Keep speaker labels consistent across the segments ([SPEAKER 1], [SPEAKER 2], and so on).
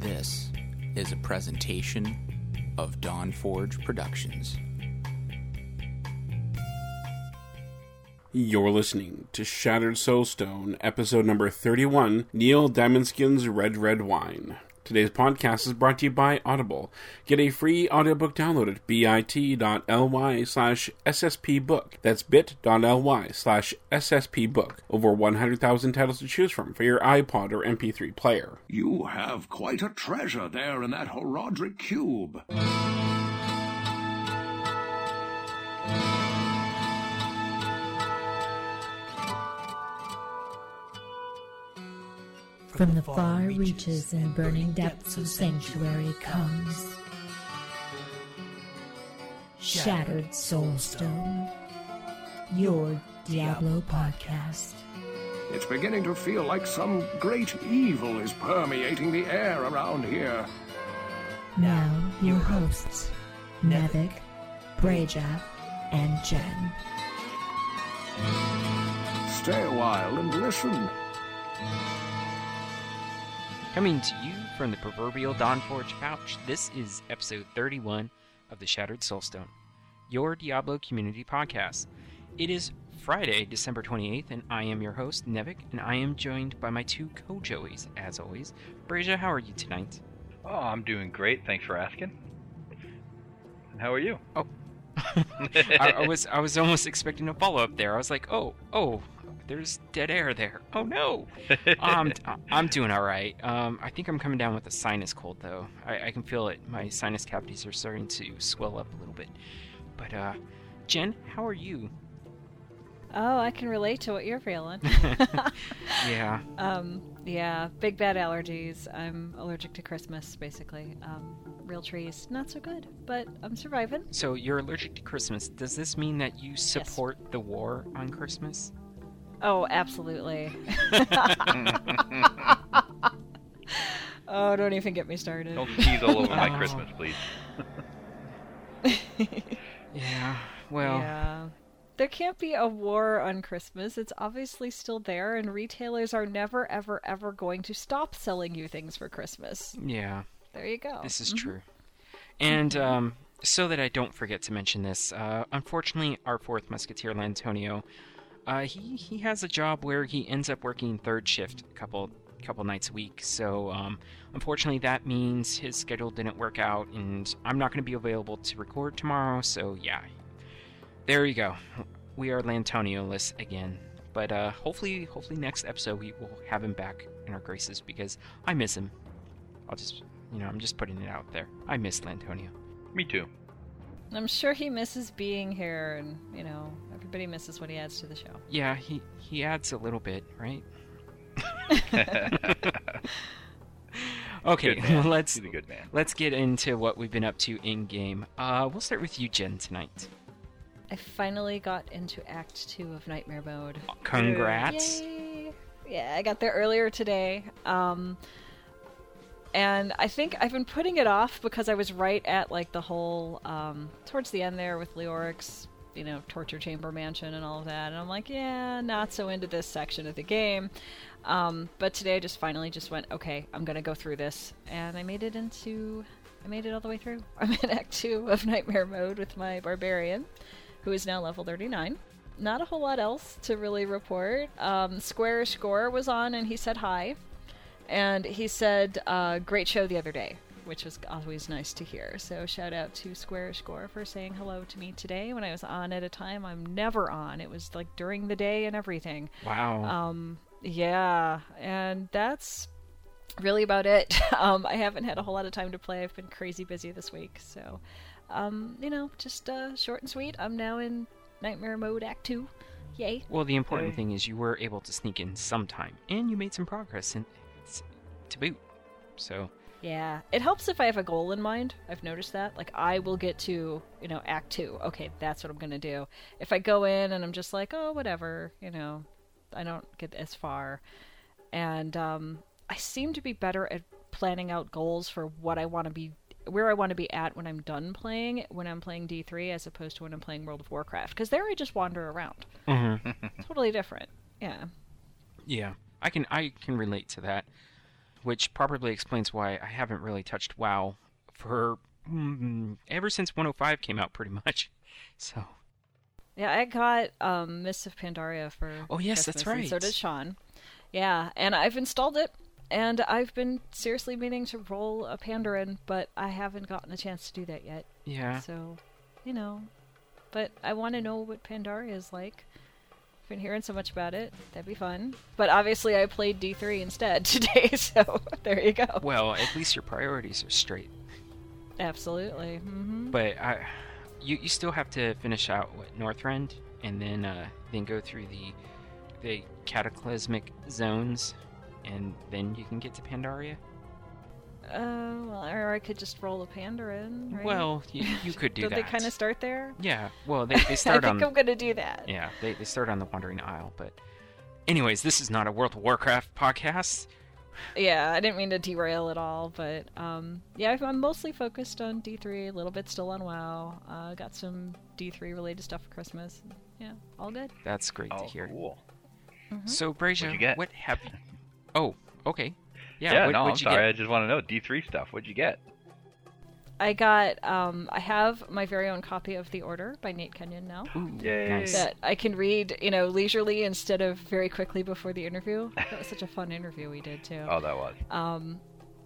[SPEAKER 1] This is a presentation of Dawn Forge Productions.
[SPEAKER 2] You're listening to Shattered Soulstone, episode number 31 Neil Diamondskin's Red Red Wine. Today's podcast is brought to you by Audible. Get a free audiobook download at bit.ly slash sspbook. That's bit.ly slash sspbook. Over 100,000 titles to choose from for your iPod or MP3 player.
[SPEAKER 3] You have quite a treasure there in that Horadric cube.
[SPEAKER 4] From the far reaches and burning depths of Sanctuary comes Shattered Soulstone, your Diablo podcast.
[SPEAKER 3] It's beginning to feel like some great evil is permeating the air around here.
[SPEAKER 4] Now, your hosts, Nevik, Breja, and Jen.
[SPEAKER 3] Stay a while and listen.
[SPEAKER 5] Coming to you from the proverbial Dawnforge pouch, this is episode 31 of the Shattered Soulstone, your Diablo community podcast. It is Friday, December 28th, and I am your host, Nevik, and I am joined by my two co-joeys, as always. Breja, how are you tonight?
[SPEAKER 6] Oh, I'm doing great. Thanks for asking. And how are you?
[SPEAKER 5] Oh, I, I was I was almost expecting a follow up there. I was like, oh, oh, there's dead air there. Oh no. um, I'm doing all right. Um, I think I'm coming down with a sinus cold though. I, I can feel it. My sinus cavities are starting to swell up a little bit. But uh, Jen, how are you?
[SPEAKER 7] Oh, I can relate to what you're feeling.
[SPEAKER 5] Yeah.
[SPEAKER 7] um, yeah, big bad allergies. I'm allergic to Christmas, basically. Um, real trees, not so good, but I'm surviving.
[SPEAKER 5] So you're allergic to Christmas. Does this mean that you support the war on Christmas?
[SPEAKER 7] Oh, absolutely. oh, don't even get me started.
[SPEAKER 6] Don't tease all over my. Christmas, please.
[SPEAKER 5] Yeah. Well.
[SPEAKER 7] Yeah. There can't be a war on Christmas. It's obviously still there, and retailers are never, ever, ever going to stop selling you things for Christmas.
[SPEAKER 5] Yeah.
[SPEAKER 7] There you go.
[SPEAKER 5] This is true. And um, so that I don't forget to mention this, uh, unfortunately, our fourth musketeer, Lantonio, uh, he he has a job where he ends up working third shift a couple couple nights a week. So um, unfortunately, that means his schedule didn't work out, and I'm not going to be available to record tomorrow. So yeah, there you go. We are Lantonio-less again. But uh, hopefully, hopefully next episode we will have him back in our graces because I miss him. I'll just, you know, I'm just putting it out there. I miss Lantonio.
[SPEAKER 6] Me too.
[SPEAKER 7] I'm sure he misses being here, and, you know, everybody misses what he adds to the show.
[SPEAKER 5] Yeah, he he adds a little bit, right? Okay,
[SPEAKER 6] Good man.
[SPEAKER 5] let's
[SPEAKER 6] He's a good man.
[SPEAKER 5] let's get into what we've been up to in game. Uh, we'll start with you, Jen, tonight.
[SPEAKER 7] I finally got into Act 2 of Nightmare Mode.
[SPEAKER 5] Congrats.
[SPEAKER 7] Yay! Yeah, I got there earlier today. Um, and I think I've been putting it off because I was right at like the whole um, towards the end there with Leoric's, you know, torture chamber mansion and all of that. And I'm like, yeah, not so into this section of the game. Um, but today I just finally just went, okay, I'm gonna go through this, and I made it into, I made it all the way through. I'm in Act Two of Nightmare Mode with my barbarian, who is now level 39 not a whole lot else to really report. Um, Square Score was on and he said hi. And he said, uh, great show the other day, which was always nice to hear. So shout out to Square Score for saying hello to me today when I was on at a time I'm never on. It was like during the day and everything.
[SPEAKER 5] Wow.
[SPEAKER 7] Um, yeah, and that's really about it. Um, I haven't had a whole lot of time to play. I've been crazy busy this week, so um, you know, just uh, short and sweet. I'm now in Nightmare Mode Act Two. Yay!
[SPEAKER 5] well, the important thing is you were able to sneak in sometime, and you made some progress in, it's, to boot. So
[SPEAKER 7] Yeah, it helps if I have a goal in mind. I've noticed that. Like, I will get to, you know, Act Two. Okay, that's what I'm gonna do. If I go in and I'm just like, oh, whatever, you know, I don't get as far. And um, I seem to be better at planning out goals for what I want to be, where I want to be at when I'm done playing, when I'm playing D3, as opposed to when I'm playing World of Warcraft. Because there I just wander around. totally different. Yeah.
[SPEAKER 5] yeah, I can I can relate to that. which probably explains why I haven't really touched WoW for mm, ever since 105 came out, pretty much. So,
[SPEAKER 7] Yeah, I got um, Mists of Pandaria for.
[SPEAKER 5] Oh, yes, that's
[SPEAKER 7] right. and So did Sean. Yeah, and I've installed it, and I've been seriously meaning to roll a Pandaren, but I haven't gotten a chance to do that yet.
[SPEAKER 5] yeah.
[SPEAKER 7] So, you know, but I want to know what Pandaria is like. Been hearing so much about it. That'd be fun. But obviously, I played D3 instead today, so there you go.
[SPEAKER 5] Well, at least your priorities are straight.
[SPEAKER 7] Absolutely. hmm
[SPEAKER 5] But I, you you still have to finish out what Northrend, and then uh, then go through the the cataclysmic zones, and then you can get to Pandaria.
[SPEAKER 7] Uh, well, or I could just roll a Pandaren. Right?
[SPEAKER 5] Well, you, you could do
[SPEAKER 7] Don't
[SPEAKER 5] that.
[SPEAKER 7] they kind of start there?
[SPEAKER 5] Yeah. Well, they, they
[SPEAKER 7] I
[SPEAKER 5] start
[SPEAKER 7] think
[SPEAKER 5] on.
[SPEAKER 7] I'm gonna do that.
[SPEAKER 5] Yeah, they, they start on the Wandering Isle, but anyways, this is not a World of Warcraft podcast.
[SPEAKER 7] Yeah, I didn't mean to derail at all, but um, yeah, I'm mostly focused on D3, a little bit still on WoW. Uh, got some D3 related stuff for Christmas. Yeah, all good.
[SPEAKER 5] That's great
[SPEAKER 6] Oh,
[SPEAKER 5] to hear.
[SPEAKER 6] cool.
[SPEAKER 5] So, Brazier,
[SPEAKER 6] What'd you get?
[SPEAKER 5] what have you? Oh, okay. Yeah,
[SPEAKER 6] Yeah,
[SPEAKER 5] what,
[SPEAKER 6] no, I'm
[SPEAKER 5] what'd you
[SPEAKER 6] sorry. I just want to know D3 stuff. What'd you get?
[SPEAKER 7] I got, um, I have my very own copy of The Order by Nate Kenyon now.
[SPEAKER 5] Ooh,
[SPEAKER 6] Yay.
[SPEAKER 5] nice.
[SPEAKER 7] That I can read, you know, leisurely instead of very quickly before the interview. That was such a fun interview we did too.
[SPEAKER 6] Oh, that was.
[SPEAKER 7] Um,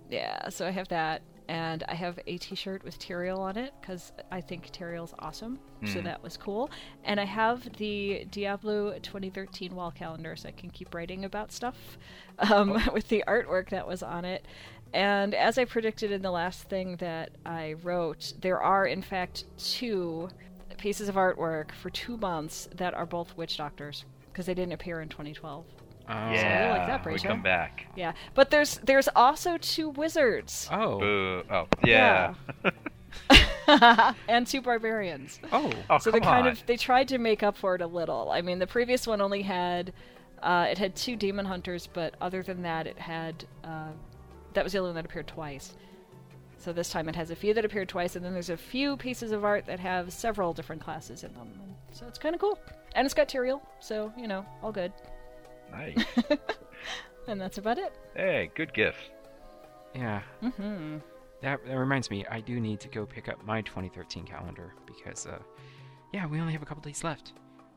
[SPEAKER 7] yeah, so I have that, and I have a T-shirt with Tyrael on it because I think Tyrael's awesome. So
[SPEAKER 6] Mhm.
[SPEAKER 7] that was cool. And I have the Diablo 2013 wall calendar, so I can keep writing about stuff um, with the artwork that was on it. And as I predicted in the last thing that I wrote, there are in fact two pieces of artwork for two months that are both witch doctors because they didn't appear in 2012.
[SPEAKER 5] Oh.
[SPEAKER 6] yeah,
[SPEAKER 7] like that,
[SPEAKER 6] we
[SPEAKER 7] Brazier.
[SPEAKER 6] come back.
[SPEAKER 7] Yeah, but there's there's also two wizards.
[SPEAKER 5] Oh.
[SPEAKER 6] Boo. Oh, yeah.
[SPEAKER 7] and two barbarians.
[SPEAKER 5] Oh.
[SPEAKER 6] Oh,
[SPEAKER 7] so
[SPEAKER 6] come
[SPEAKER 7] they kind
[SPEAKER 6] on.
[SPEAKER 7] of they tried to make up for it a little. I mean, the previous one only had uh, it had two demon hunters, but other than that, it had uh, that was the only one that appeared twice. So this time it has a few that appeared twice, and then there's a few pieces of art that have several different classes in them. So it's kind of cool, and it's got Tyrael, so you know, all good.
[SPEAKER 6] Nice.
[SPEAKER 7] And that's about it.
[SPEAKER 6] hey, good gift.
[SPEAKER 5] Yeah.
[SPEAKER 7] hmm
[SPEAKER 5] That, that reminds me, I do need to go pick up my 2013 calendar because, uh, yeah, we only have a couple days left.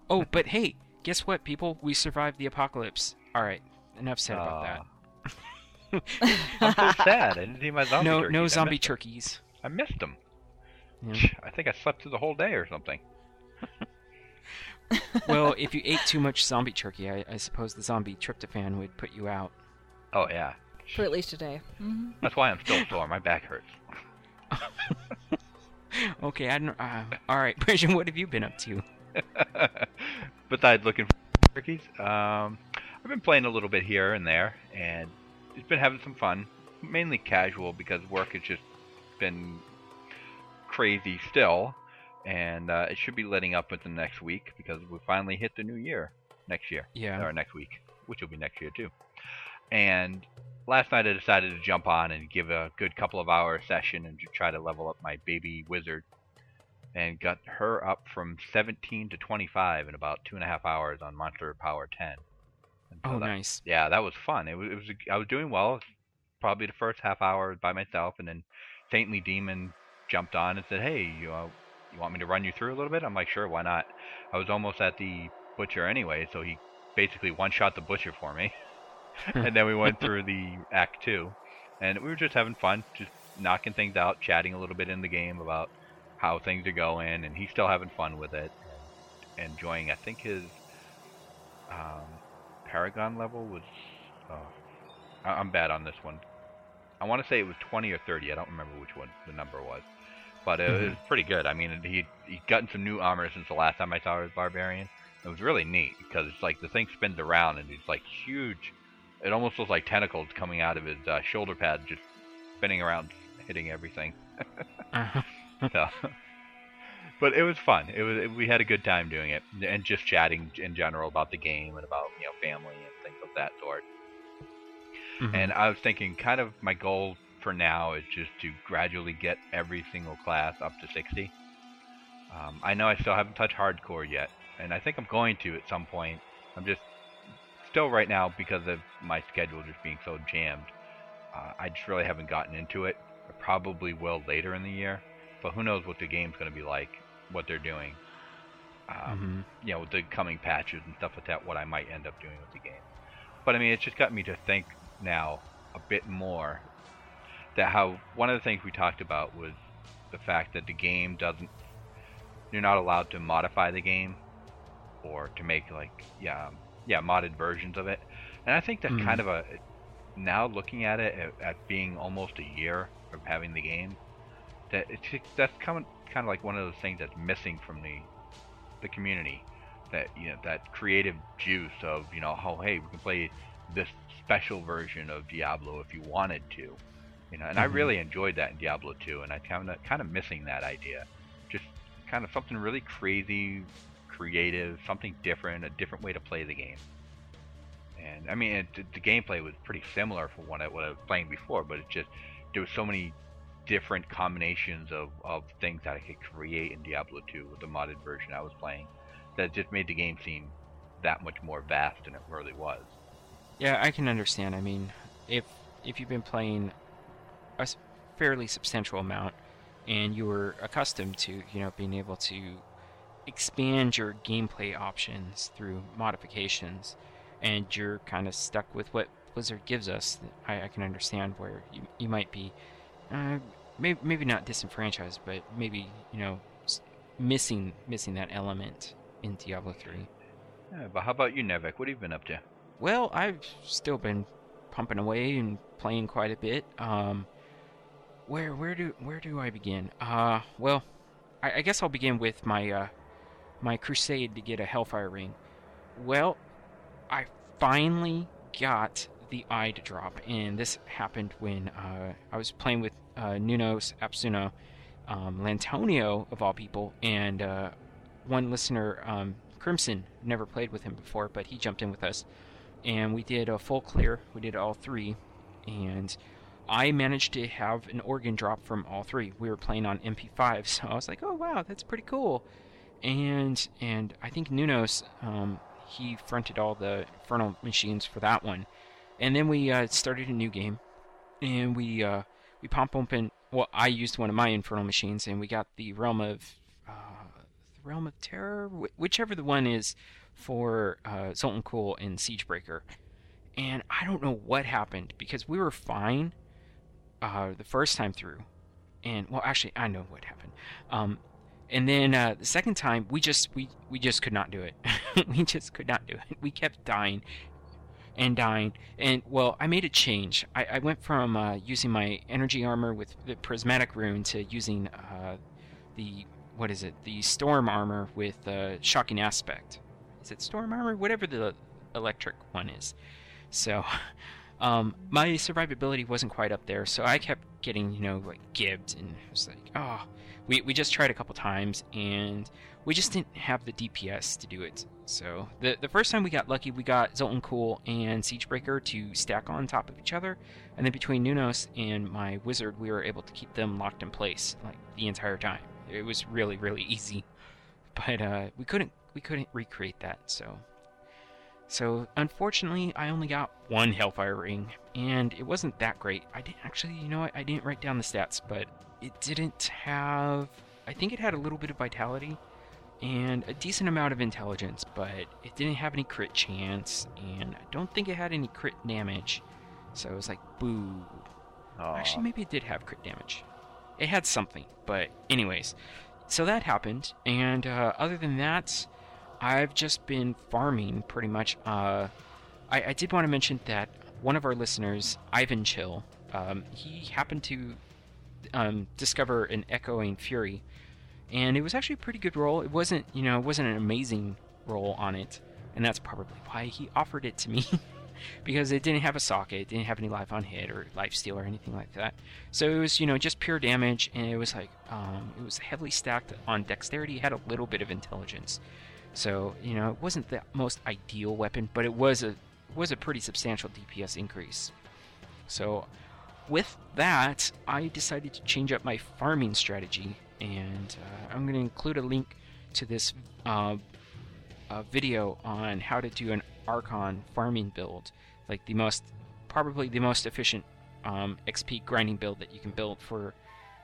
[SPEAKER 5] Oh, but hey, guess what, people? We survived the apocalypse. All right, enough said about that.
[SPEAKER 6] I'm so sad. I didn't see my zombie
[SPEAKER 5] no,
[SPEAKER 6] turkeys.
[SPEAKER 5] no
[SPEAKER 6] I
[SPEAKER 5] zombie
[SPEAKER 6] missed 'em.
[SPEAKER 5] turkeys.
[SPEAKER 6] I missed them.
[SPEAKER 5] Yeah.
[SPEAKER 6] I think I slept through the whole day or something.
[SPEAKER 5] well, if you ate too much zombie turkey, I, I suppose the zombie tryptophan would put you out.
[SPEAKER 6] Oh yeah.
[SPEAKER 7] For at least a day. hmm
[SPEAKER 6] That's why I'm still sore. My back hurts.
[SPEAKER 5] Okay, I don't. Uh, all right, Brazier, what have you been up to?
[SPEAKER 6] Besides looking for turkeys, um, I've been playing a little bit here and there, and it's been having some fun. Mainly casual because work has just been crazy still, and uh, it should be letting up within the next week because we finally hit the new year next year.
[SPEAKER 5] Yeah.
[SPEAKER 6] or next week, which will be next year too. And last night I decided to jump on and give a good couple of hour session and to try to level up my baby wizard, and got her up from 17 to 25 in about two and a half hours on Monster Power 10. So
[SPEAKER 5] Oh,
[SPEAKER 6] that-
[SPEAKER 5] nice.
[SPEAKER 6] Yeah, that was fun. It was, it was I was doing well. Probably the first half hour by myself, and then Saintly Demon jumped on and said, "Hey, you uh, you want me to run you through a little bit?" I'm like, "Sure, why not?" I was almost at the butcher anyway, so he basically one shot the butcher for me, and then we went through the act two, and we were just having fun, just knocking things out, chatting a little bit in the game about how things are going, and he's still having fun with it, enjoying. I think his um, Paragon level was. Oh, I- I'm bad on this one. I want to say it was 20 or 30. I don't remember which one the number was, but it was pretty good. I mean, he he gotten some new armor since the last time I saw his barbarian. It was really neat because it's like the thing spins around and it's like huge. It almost looks like tentacles coming out of his uh, shoulder pad, just spinning around, hitting everything.
[SPEAKER 5] Uh-huh.
[SPEAKER 6] So, but it was fun. It was we had a good time doing it and just chatting in general about the game and about you know family and things of that sort.
[SPEAKER 5] Mhm.
[SPEAKER 6] And I was thinking, kind of my goal for now is just to gradually get every single class up to 60. Um, I know I still haven't touched hardcore yet, and I think I'm going to at some point. I'm just still right now because of my schedule just being so jammed. Uh, I just really haven't gotten into it. I probably will later in the year, but who knows what the game's going to be like, what they're doing. Um, You know, with the coming patches and stuff like that, what I might end up doing with the game. But I mean, it's just got me to think now a bit more that how one of the things we talked about was the fact that the game doesn't you're not allowed to modify the game or to make like yeah yeah modded versions of it. And i think that's
[SPEAKER 5] Mhm.
[SPEAKER 6] kind of a now looking at it at, at being almost a year of having the game that it's that's kind of kind of like one of those things that's missing from the the community. That you know that creative juice of you know oh hey we can play this special version of diablo if you wanted to you know and i
[SPEAKER 5] Mhm.
[SPEAKER 6] really enjoyed that in diablo 2 and i kind of kind of missing that idea just kind of something really crazy creative something different a different way to play the game and i mean it, the- the gameplay was pretty similar from what I, what I was playing before but it just there was so many different combinations of, of things that i could create in diablo 2 with the modded version i was playing that just made the game seem that much more vast than it really was
[SPEAKER 5] Yeah, I can understand. I mean, if if you've been playing a fairly substantial amount and you were accustomed to, you know, being able to expand your gameplay options through modifications, and you're kind of stuck with what Blizzard gives us, I, I can understand where you, you might be, uh, maybe maybe not disenfranchised, but maybe you know, missing missing that element in Diablo three.
[SPEAKER 6] yeah, but how about you nevik what have you been up to
[SPEAKER 5] Well, I've still been pumping away and playing quite a bit. Um, where where do where do I begin? Uh, well, I, I guess I'll begin with my uh, my crusade to get a Hellfire ring. Well, I finally got the eye to drop, and this happened when uh, I was playing with uh, Nunos Apsuno, um, Lantonio of all people, and uh, one listener, um, Crimson, never played with him before, but he jumped in with us and we did a full clear. We did all three, and I managed to have an organ drop from all three. We were playing on MP5, so I was like, "Oh wow, that's pretty cool." And and I think Nunos, um, he fronted all the Infernal machines for that one, and then we uh, started a new game, and we uh, we pump open. Well, I used one of my Infernal machines, and we got the Realm of uh, the Realm of Terror, wh- whichever the one is for uh, Zoltun Kulle and Siegebreaker. And I don't know what happened because we were fine uh, the first time through. And well, actually, I know what happened. Um, and then uh, the second time, we just we we just could not do it. we just could not do it. We kept dying and dying. And well, I made a change. I, I went from uh, using my energy armor with the prismatic rune to using uh, the what is it? The storm armor with uh, shocking aspect. Is it storm armor? Whatever the electric one is. So, um, my survivability wasn't quite up there, so I kept getting, you know, like gibbed, and it was like, oh, we we just tried a couple times, and we just didn't have the DPS to do it. So the the first time we got lucky, we got Zoltun Kulle and Siegebreaker to stack on top of each other, and then between Nunos and my wizard, we were able to keep them locked in place like the entire time. It was really really easy, but uh, we couldn't we couldn't recreate that. So so unfortunately, I only got one Hellfire ring, and it wasn't that great. I didn't actually, you know what? I didn't write down the stats, but it didn't have. I think it had a little bit of vitality and a decent amount of intelligence, but it didn't have any crit chance, and I don't think it had any crit damage. So it was like, boo. Actually, maybe it did have crit damage. It had something, but anyways. So that happened, and uh, other than that, I've just been farming pretty much. Uh, I, I did want to mention that one of our listeners, Ivan Chill, um, he happened to um, discover an Echoing Fury, and it was actually a pretty good roll. It wasn't, you know, it wasn't an amazing roll on it, and that's probably why he offered it to me. because it didn't have a socket, it didn't have any life on hit or life steal or anything like that. So it was, you know, just pure damage, and it was like, um, it was heavily stacked on dexterity. It had a little bit of intelligence, so you know, it wasn't the most ideal weapon, but it was a was a pretty substantial DPS increase. So with that, I decided to change up my farming strategy, and uh, I'm going to include a link to this uh, video on how to do an Archon farming build, like the most, probably the most efficient um, XP grinding build that you can build for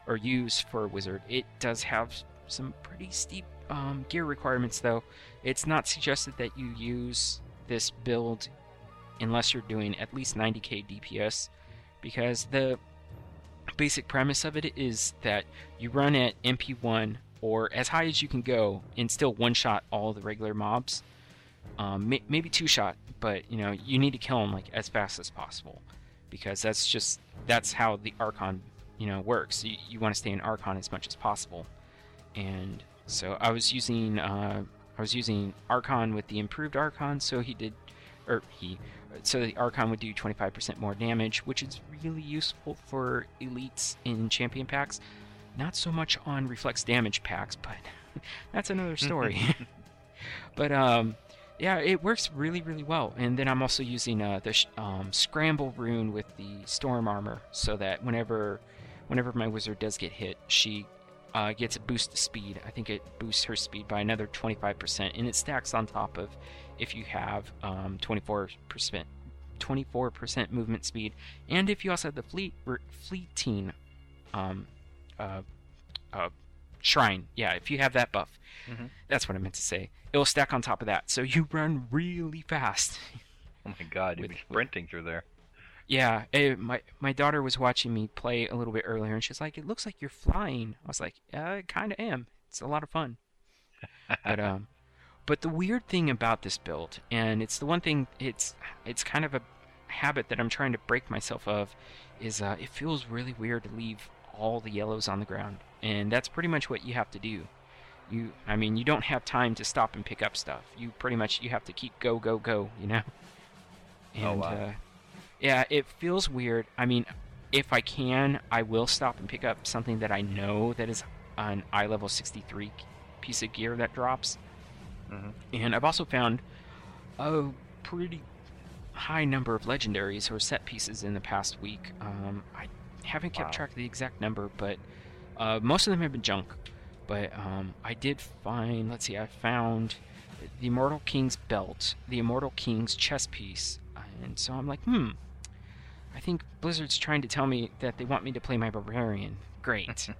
[SPEAKER 5] or use for a wizard. It does have some pretty steep um, gear requirements, though. It's not suggested that you use this build unless you're doing at least 90k DPS, because the basic premise of it is that you run at MP1 or as high as you can go and still one shot all the regular mobs. Um, may- maybe two shot, but you know you need to kill them like as fast as possible because that's just that's how the Archon you know works. You, you want to stay in Archon as much as possible, and so I was using uh, I was using Archon with the improved Archon, so he did, or he, so the Archon would do 25% more damage, which is really useful for elites in champion packs. Not so much on reflex damage packs, but that's another story. but um, yeah, it works really really well. And then I'm also using uh, the sh- um, scramble rune with the storm armor, so that whenever whenever my wizard does get hit, she uh, gets a boost to speed. I think it boosts her speed by another 25%, and it stacks on top of if you have um, 24% 24% movement speed, and if you also have the fleet fleeting um, uh, uh, shrine. Yeah, if you have that buff,
[SPEAKER 6] Mhm.
[SPEAKER 5] that's what I meant to say. It will stack on top of that, so you run really fast.
[SPEAKER 6] Oh my god, you'd
[SPEAKER 5] With-
[SPEAKER 6] be sprinting through there.
[SPEAKER 5] Yeah, eh, my my daughter was watching me play a little bit earlier, and she's like, "It looks like you're flying." I was like, "Yeah, I kind of am. It's a lot of fun." but um, but the weird thing about this build, and it's the one thing, it's it's kind of a habit that I'm trying to break myself of, is uh, it feels really weird to leave all the yellows on the ground, and that's pretty much what you have to do. You, I mean, you don't have time to stop and pick up stuff. You pretty much you have to keep go go go, you know. And,
[SPEAKER 6] Oh, wow.
[SPEAKER 5] Uh, yeah, it feels weird. I mean, if I can, I will stop and pick up something that I know that is an eye level 63 piece of gear that drops.
[SPEAKER 6] Mhm.
[SPEAKER 5] And I've also found a pretty high number of legendaries or set pieces in the past week. Um, I haven't kept
[SPEAKER 6] Wow.
[SPEAKER 5] track of the exact number, but uh, most of them have been junk. But um, I did find, let's see, I found the Immortal King's belt, the Immortal King's chess piece, and so I'm like, hmm, I think Blizzard's trying to tell me that they want me to play my barbarian. Great.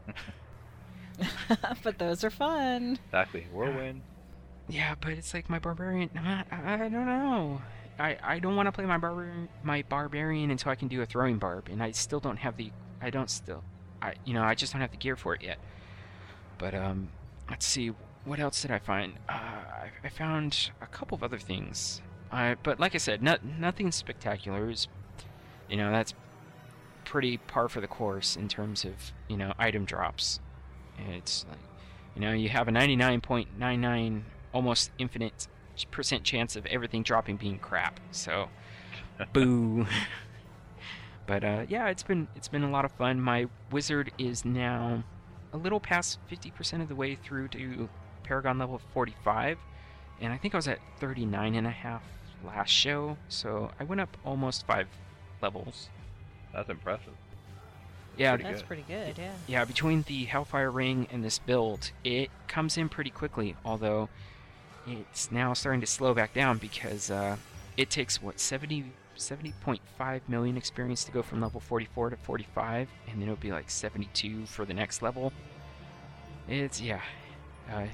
[SPEAKER 7] but those are fun.
[SPEAKER 6] Exactly. Whirlwind.
[SPEAKER 5] yeah, but it's like my barbarian. I, I don't know. I, I don't want to play my barbarian my barbarian until I can do a throwing barb, and I still don't have the I don't still I you know I just don't have the gear for it yet. But um, let's see what else did I find? Uh, I, I found a couple of other things. Uh, but like I said, not, nothing spectacular. Is you know that's pretty par for the course in terms of you know item drops. It's like you know you have a 99.99 almost infinite percent chance of everything dropping being crap. So boo. but uh, yeah, it's been it's been a lot of fun. My wizard is now a little past 50% of the way through to Paragon level 45, and I think I was at 39 and a half last show, so I went up almost five levels.
[SPEAKER 6] That's impressive.
[SPEAKER 5] Yeah,
[SPEAKER 6] Pretty
[SPEAKER 7] That's
[SPEAKER 6] good.
[SPEAKER 7] pretty good, yeah.
[SPEAKER 5] yeah, between the Hellfire Ring and this build, it comes in pretty quickly, although it's now starting to slow back down because uh, it takes, what, 70, 70.5 million experience to go from level 44 to 45, and then it'll be like 72 for the next level. It's, yeah, uh,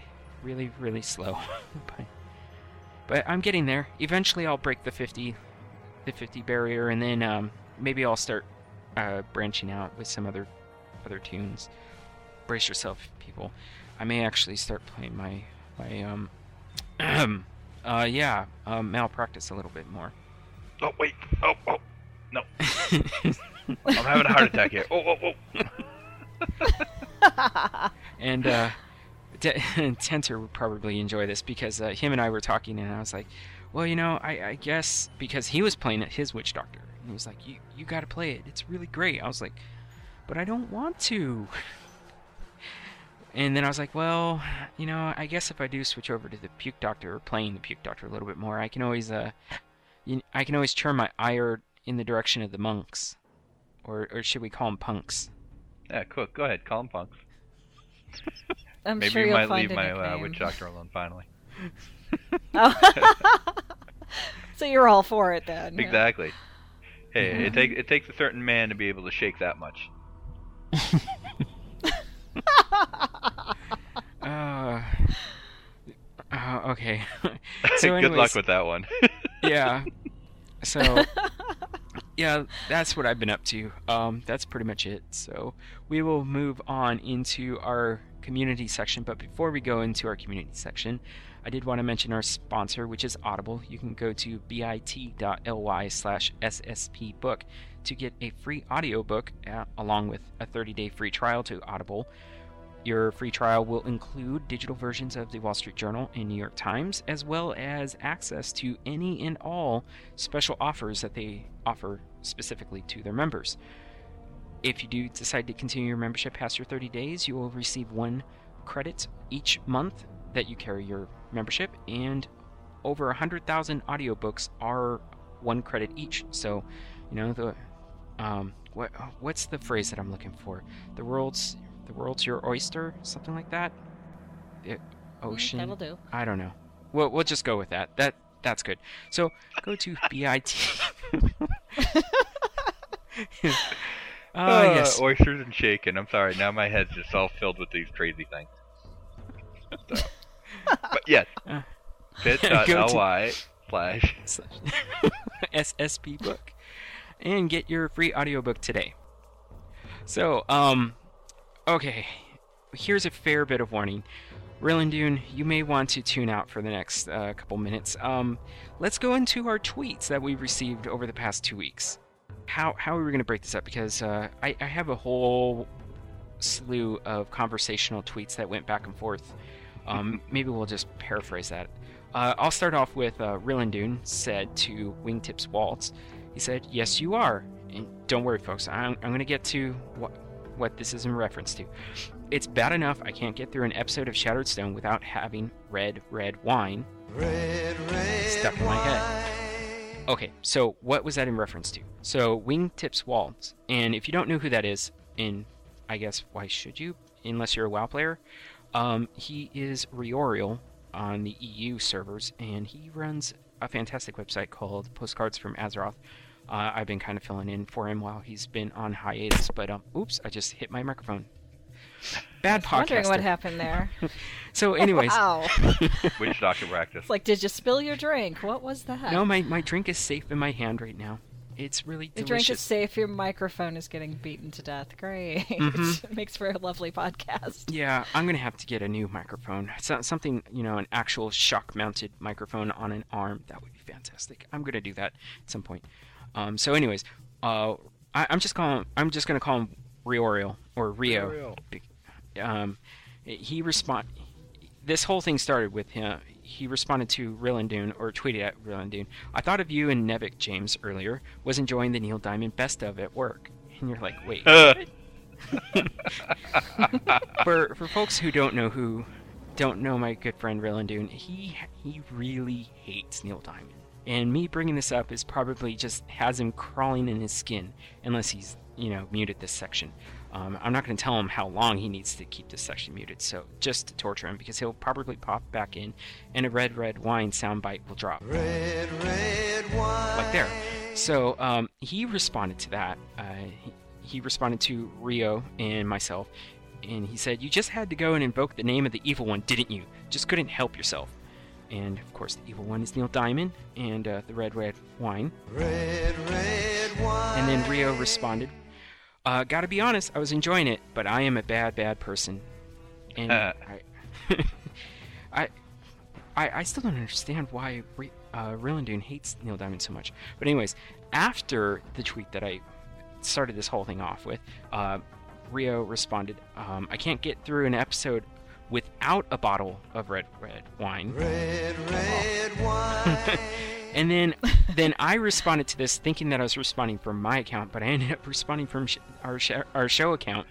[SPEAKER 5] really, really slow. but, but I'm getting there. Eventually I'll break the 50, the 50 barrier, and then um, maybe I'll start uh, branching out with some other other tunes. Brace yourself, people. I may actually start playing my my um uh yeah um, malpractice a little bit more.
[SPEAKER 6] Oh wait. Oh oh. No. I'm having a heart attack here. Oh oh oh.
[SPEAKER 5] and uh, T- Tenter would probably enjoy this because uh, him and I were talking, and I was like, "Well, you know, I, I guess because he was playing it, his Witch Doctor, and he was like, "You you got to play it. It's really great." I was like, "But I don't want to." And then I was like, "Well, you know, I guess if I do switch over to the Puke Doctor or playing the Puke Doctor a little bit more, I can always uh, you, I can always turn my ire in the direction of the monks, or or should we call them punks?"
[SPEAKER 6] Yeah, cool. Go ahead. Call them punks.
[SPEAKER 7] I'm
[SPEAKER 6] Maybe
[SPEAKER 7] sure
[SPEAKER 6] you might leave my uh, witch doctor alone finally.
[SPEAKER 7] Oh. so you're all for it then? yeah.
[SPEAKER 6] Exactly. Hey, it takes it takes a certain man to be able to shake that much.
[SPEAKER 5] Uh, uh, okay. so
[SPEAKER 6] Good luck with that one.
[SPEAKER 5] yeah. So, yeah, that's what I've been up to. Um, that's pretty much it. So, we will move on into our community section. But before we go into our community section, I did want to mention our sponsor, which is Audible. You can go to bit.ly slash sspbook to get a free audiobook uh, along with a 30-day free trial to Audible. Your free trial will include digital versions of the Wall Street Journal and New York Times, as well as access to any and all special offers that they offer specifically to their members. If you do decide to continue your membership past your 30 days, you will receive one credit each month that you carry your membership, and over 100,000 audiobooks are one credit each. So, you know, the um, what what's the phrase that I'm looking for? The world's the world's your oyster, something like that. The ocean.
[SPEAKER 7] That'll do.
[SPEAKER 5] I don't know. We'll we'll just go with that. That that's good. So go to bit. Ah,
[SPEAKER 6] Uh,
[SPEAKER 5] yes.
[SPEAKER 6] Oysters and shaken. I'm sorry. Now my head's just all filled with these crazy things. So. But yes,
[SPEAKER 5] Uh,
[SPEAKER 6] bit.ly slash
[SPEAKER 5] SSP book and get your free audiobook today. So, um, okay, here's a fair bit of warning. Rillandune, you may want to tune out for the next uh, couple minutes. Um, let's go into our tweets that we've received over the past two weeks. How, how are we going to break this up? Because uh, I, I have a whole slew of conversational tweets that went back and forth. Um, maybe we'll just paraphrase that. Uh, I'll start off with uh, Rillandune said to Wingtips Waltz, he said, Yes, you are. And don't worry, folks, I'm, I'm going to get to what, what this is in reference to. It's bad enough I can't get through an episode of Shattered Stone without having red, red wine stuck in my head. Okay, so what was that in reference to? So Wingtips Waltz, and if you don't know who that is, and I guess why should you, unless you're a WoW player, um, he is Riorial on the EU servers, and he runs a fantastic website called Postcards from Azeroth. Uh, I've been kind of filling in for him while he's been on hiatus, but um, oops, I just hit my microphone. Bad podcast.
[SPEAKER 7] Wondering what happened there.
[SPEAKER 5] So, anyways,
[SPEAKER 7] wow.
[SPEAKER 6] witch doctor practice.
[SPEAKER 7] It's like, did you spill your drink? What was that?
[SPEAKER 5] no, my, my drink is safe in my hand right now. It's really
[SPEAKER 7] Your
[SPEAKER 5] delicious.
[SPEAKER 7] drink is safe. Your microphone is getting beaten to death. Great.
[SPEAKER 5] Mhm.
[SPEAKER 7] Makes for a lovely podcast.
[SPEAKER 5] Yeah, I'm gonna have to get a new microphone. So, something, you know, an actual shock-mounted microphone on an arm. That would be fantastic. I'm gonna do that at some point. Um, so, anyways, uh, I, I'm just calling. I'm just gonna call him Riorial or Rio. Be- Um, he respond. This whole thing started with him. He responded to Rillandune or tweeted at Rillandune. I thought of you and Nevik James earlier. Was enjoying the Neil Diamond best of at work. And you're like, wait. Uh. for for folks who don't know who don't know my good friend Rillandune, he he really hates Neil Diamond. And me bringing this up is probably just has him crawling in his skin unless he's, you know, muted this section. Um, I'm not going to tell him how long he needs to keep this section muted, so just to torture him because he'll probably pop back in and a red, red wine soundbite will drop. Red, red wine. Like there. So um, he responded to that. Uh, he, he responded to Rio and myself, and he said, You just had to go and invoke the name of the evil one, didn't you? Just couldn't help yourself. And of course, the evil one is Neil Diamond and uh, the red, red wine. Red, red wine. And then Rio responded, uh, Gotta be honest, I was enjoying it, but I am a bad, bad person. And I, I, I, I still don't understand why Re- uh, Rillandune hates Neil Diamond so much. But anyways, after the tweet that I started this whole thing off with, uh, Rio responded, um, "I can't get through an episode without a bottle of red red wine." Red red wine. and then then I responded to this thinking that I was responding from my account, but I ended up responding from sh- our sh- our show account.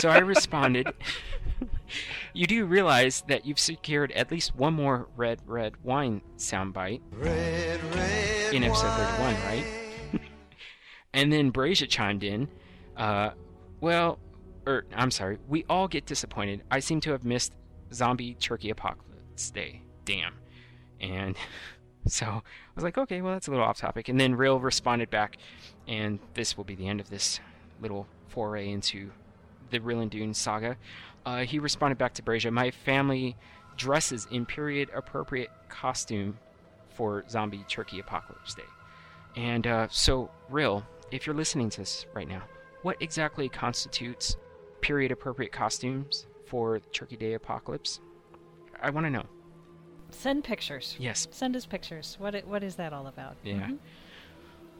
[SPEAKER 5] So I responded. You do realize that you've secured at least one more red, red wine soundbite in episode 31, right? and then Brazia chimed in, uh, well, or I'm sorry, we all get disappointed. I seem to have missed Zombie Turkey Apocalypse Day. Damn. And So I was like, okay, well, that's a little off topic. And then Real responded back, and this will be the end of this little foray into the Rillandune saga. Uh, he responded back to Brazia, my family dresses in period appropriate costume for Zombie Turkey Apocalypse Day. And uh, so, Real, if you're listening to this right now, what exactly constitutes period appropriate costumes for Turkey Day Apocalypse? I want to know.
[SPEAKER 7] Send pictures.
[SPEAKER 5] Yes.
[SPEAKER 7] Send us pictures. What i- what is that all about?
[SPEAKER 5] Yeah.
[SPEAKER 7] Mhm.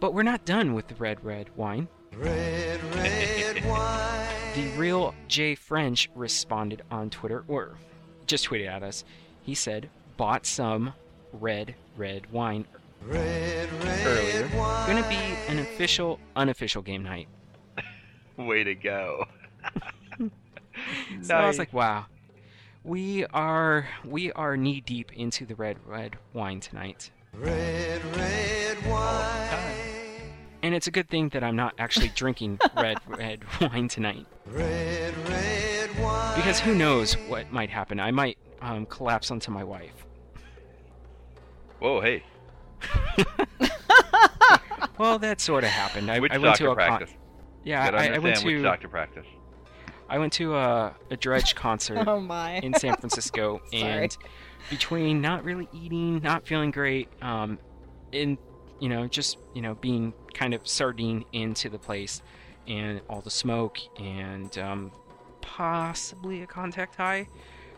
[SPEAKER 5] But we're not done with the red, red wine.
[SPEAKER 8] Red, red wine.
[SPEAKER 5] The real Jay French responded on Twitter, or just tweeted at us. He said, bought some red, red wine
[SPEAKER 8] Red, red
[SPEAKER 5] earlier.
[SPEAKER 8] wine.
[SPEAKER 5] Gonna be an official, unofficial game night.
[SPEAKER 6] Way to go.
[SPEAKER 5] So I was like, wow. We are we are knee deep into the red, red wine tonight.
[SPEAKER 8] Red, red wine.
[SPEAKER 5] And it's a good thing that I'm not actually drinking red, red wine tonight.
[SPEAKER 8] Red, red wine.
[SPEAKER 5] Because who knows what might happen. I might um, collapse onto my wife.
[SPEAKER 6] Whoa, hey.
[SPEAKER 5] Well, that sort of happened. I,
[SPEAKER 6] Which
[SPEAKER 5] I went to
[SPEAKER 6] doctor
[SPEAKER 5] a con-
[SPEAKER 6] practice?
[SPEAKER 5] yeah, I, I went to
[SPEAKER 6] doctor practice.
[SPEAKER 5] I went to a, a Dredg concert
[SPEAKER 7] Oh
[SPEAKER 5] in San Francisco, and between not really eating, not feeling great, um, in you know just you know being kind of sardine into the place, and all the smoke and um, possibly a contact high.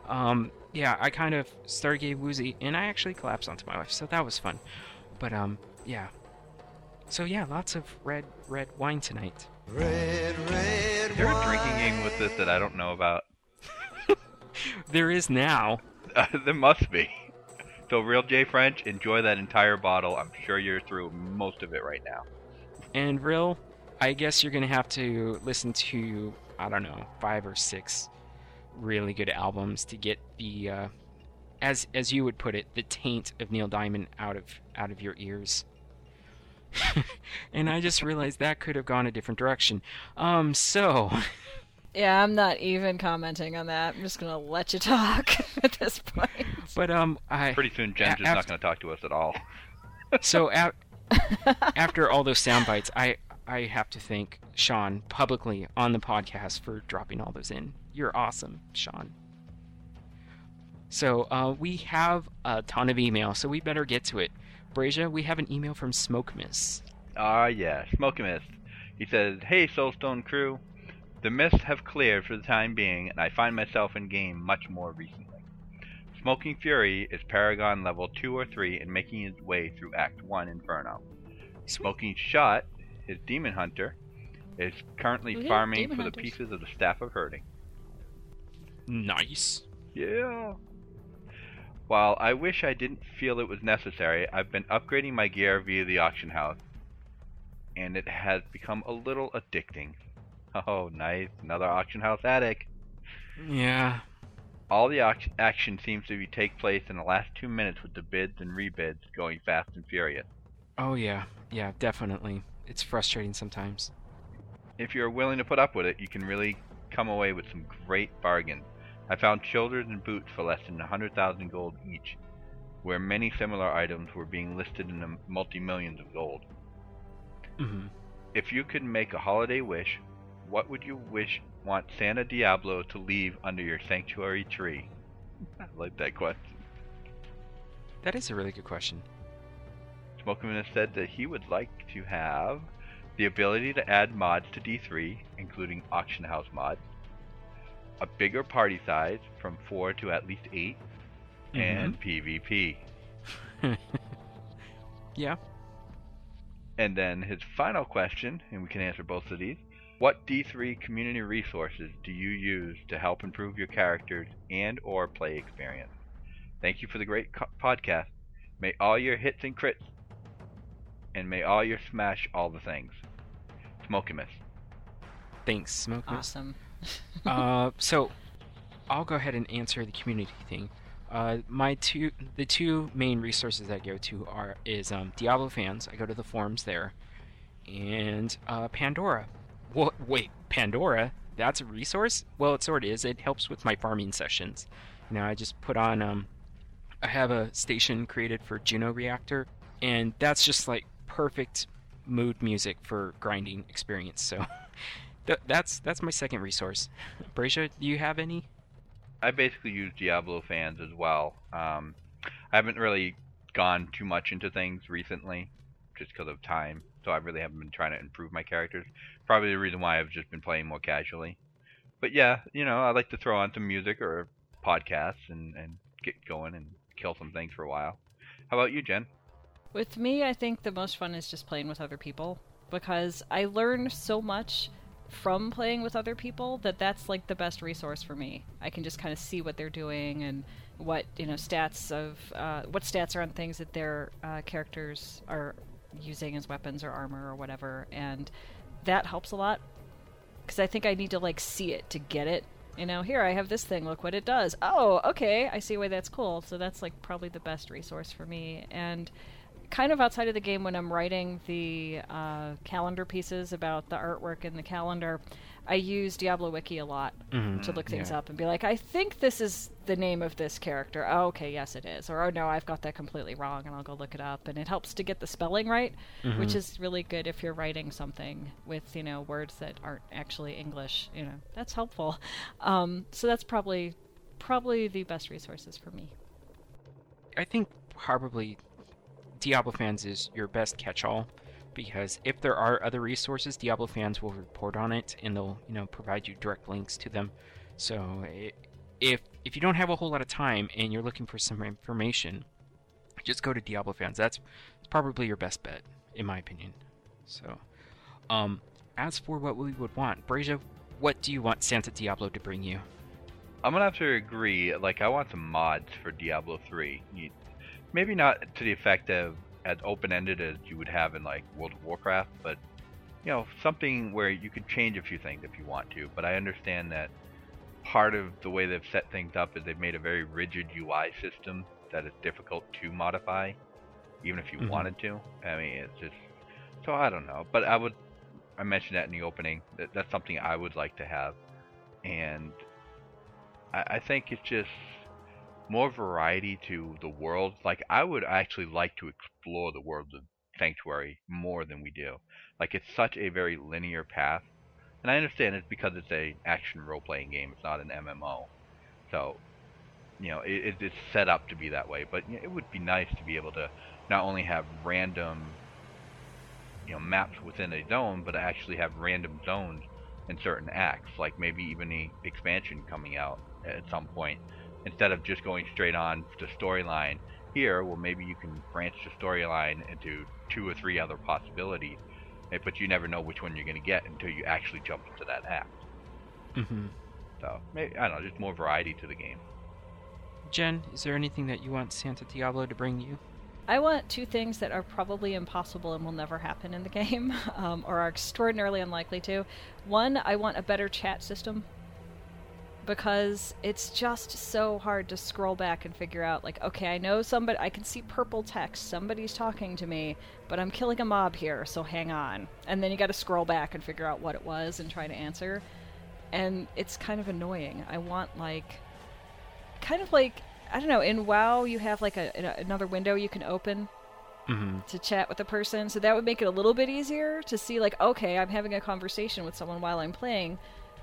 [SPEAKER 5] Um, yeah, I kind of started getting woozy, and I actually collapsed onto my wife, so that was fun. But um, yeah. So yeah, lots of red red wine tonight.
[SPEAKER 8] Red, red
[SPEAKER 6] Is there a
[SPEAKER 8] wine.
[SPEAKER 6] drinking game with this that I don't know about?
[SPEAKER 5] There is now.
[SPEAKER 6] Uh, there must be. So, real J French, enjoy that entire bottle. I'm sure you're through most of it right now.
[SPEAKER 5] And real, I guess you're gonna have to listen to I don't know five or six really good albums to get the, uh, as as you would put it, the taint of Neil Diamond out of out of your ears. and I just realized that could have gone a different direction. Um, so
[SPEAKER 7] Yeah, I'm not even commenting on that. I'm just gonna let you talk at this point.
[SPEAKER 5] but um, I
[SPEAKER 6] Pretty soon, Jen's
[SPEAKER 5] A-
[SPEAKER 6] just not going to talk to us at all.
[SPEAKER 5] so a- after all those sound bites, I I have to thank Sean publicly on the podcast for dropping all those in. You're awesome, Sean. So uh, we have a ton of email, so we better get to it. Brazia, we have an email from Smoke Mist.
[SPEAKER 6] Ah, yeah, Smoke Mist. He says, Hey, Soulstone crew. The mists have cleared for the time being, and I find myself in game much more recently. Smoking Fury is Paragon level 2 or 3 and making his way through Act 1 Inferno. Smoking Shot, his Demon Hunter, is currently
[SPEAKER 7] Woohoo,
[SPEAKER 6] farming
[SPEAKER 7] Demon
[SPEAKER 6] for
[SPEAKER 7] Hunters.
[SPEAKER 6] the pieces of the Staff of Herding.
[SPEAKER 5] Nice.
[SPEAKER 6] Yeah. While I wish I didn't feel it was necessary, I've been upgrading my gear via the auction house, and it has become a little addicting. Oh, nice. Another auction house attic.
[SPEAKER 5] Yeah.
[SPEAKER 6] All the action seems to be take place in the last two minutes with the bids and rebids going fast and furious.
[SPEAKER 5] Oh yeah. Yeah, definitely. It's frustrating sometimes.
[SPEAKER 6] If you're willing to put up with it, you can really come away with some great bargains. I found shoulders and boots for less than 100,000 gold each, where many similar items were being listed in the multi-millions of gold.
[SPEAKER 5] hmm
[SPEAKER 6] If you could make a holiday wish, what would you wish want Santa Diablo to leave under your sanctuary tree? I like that question.
[SPEAKER 5] That is a really good question.
[SPEAKER 6] Smokeman has said that he would like to have the ability to add mods to D3, including auction house mods, a bigger party size from 4 to at least 8, and mm-hmm. PvP.
[SPEAKER 5] Yeah.
[SPEAKER 6] And then his final question, and we can answer both of these. What D3 community resources do you use to help improve your characters and or play experience? Thank you for the great co- podcast. May all your hits and crits and may all your smash all the things. Smokimus.
[SPEAKER 5] Thanks, Smoke Mist.
[SPEAKER 7] Awesome.
[SPEAKER 5] uh, so I'll go ahead and answer the community thing. Uh, my two, the two main resources I go to are is um, Diablo fans. I go to the forums there, and uh, Pandora. What? Wait, Pandora? That's a resource? Well, it sort of is. It helps with my farming sessions. You know, I just put on um, I have a station created for Juno Reactor, and that's just like perfect mood music for grinding experience. So th- that's that's my second resource. Bracia, do you have any?
[SPEAKER 6] I basically use Diablo fans as well. Um, I haven't really gone too much into things recently, just because of time. So I really haven't been trying to improve my characters. Probably the reason why I've just been playing more casually. But yeah, you know, I like to throw on some music or podcasts and, and get going and kill some things for a while. How about you, Jen?
[SPEAKER 7] With me, I think the most fun is just playing with other people because I learn so much from playing with other people that that's like the best resource for me. I can just kind of see what they're doing and what you know stats of uh, what stats are on things that their uh, characters are using as weapons or armor or whatever, and that helps a lot because I think I need to like see it to get it. You know, here I have this thing. Look what it does. Oh, okay, I see why that's cool. So that's like probably the best resource for me. And kind of outside of the game, when I'm writing the uh, calendar pieces about the artwork in the calendar, I use Diablo Wiki a lot
[SPEAKER 5] Mhm,
[SPEAKER 7] to look things
[SPEAKER 5] yeah.
[SPEAKER 7] up and be like, I think this is the name of this character. Oh, okay, yes, it is. Or, oh, no, I've got that completely wrong, and I'll go look it up. And it helps to get the spelling right, which
[SPEAKER 5] Mhm.
[SPEAKER 7] is really good if you're writing something with, you know, words that aren't actually English. You know, that's helpful. Um, so that's probably probably the best resources for me.
[SPEAKER 5] I think probably Diablo fans is your best catch-all because if there are other resources, Diablo fans will report on it and they'll you know provide you direct links to them. So if if you don't have a whole lot of time and you're looking for some information, just go to Diablo fans. That's probably your best bet, in my opinion. So, um, as for what we would want, Brazia, what do you want Santa Diablo to bring you?
[SPEAKER 6] I'm gonna have to agree. Like, I want some mods for Diablo 3. You, maybe not to the effect of as open-ended as you would have in like World of Warcraft, but you know, something where you can change a few things if you want to. But I understand that part of the way they've set things up is they've made a very rigid UI system that is difficult to modify, even if you
[SPEAKER 5] Mhm.
[SPEAKER 6] wanted to. I mean, it's just so I don't know. But I would. I mentioned that in the opening. That that's something I would like to have, and I, I think it's just more variety to the world. Like I would actually like to explore the world of Sanctuary more than we do. Like it's such a very linear path, and I understand it's because it's a action role playing game. It's not an MMO, so you know it, it, it's set up to be that way. But you know, it would be nice to be able to not only have random you know maps within a zone, but actually have random zones in certain acts, like maybe even a expansion coming out at some point, instead of just going straight on the storyline. Here, well, maybe you can branch the storyline into two or three other possibilities, eh, but you never know which one you're going to get until you actually jump into that act.
[SPEAKER 5] Mm-hmm.
[SPEAKER 6] So, maybe, I don't know, just more variety to the game.
[SPEAKER 5] Jen, is there anything that you want Santa Diablo to bring you?
[SPEAKER 7] I want two things that are probably impossible and will never happen in the game, um, or are extraordinarily unlikely to. One, I want a better chat system because it's just so hard to scroll back and figure out like okay i know somebody i can see purple text somebody's talking to me but i'm killing a mob here so hang on. And then you got to scroll back and figure out what it was and try to answer. And it's kind of annoying. I want like kind of like i don't know in wow you have like a, a- another window you can open
[SPEAKER 5] Mm-hmm.
[SPEAKER 7] to chat with a person. So that would make it a little bit easier to see like okay i'm having a conversation with someone while i'm playing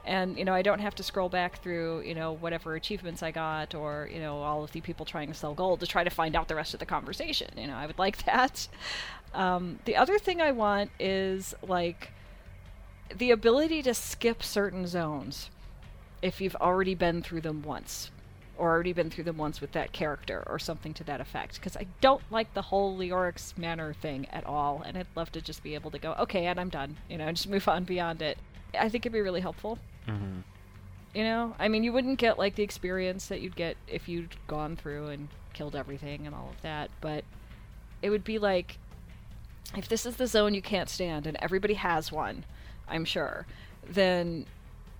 [SPEAKER 7] and you know i don't have to scroll back through you know whatever achievements i got or you know all of the people trying to sell gold to try to find out the rest of the conversation. You know i would like that. Um, the other thing i want is like the ability to skip certain zones if you've already been through them once or already been through them once with that character or something to that effect. Because i don't like the whole Leoric's Manor thing at all and i'd love to just be able to go okay and i'm done you know just move on beyond it. I think it'd be really helpful
[SPEAKER 5] Mm-hmm.
[SPEAKER 7] you know i mean you wouldn't get like the experience that you'd get if you'd gone through and killed everything and all of that but it would be like if this is the zone you can't stand and everybody has one i'm sure then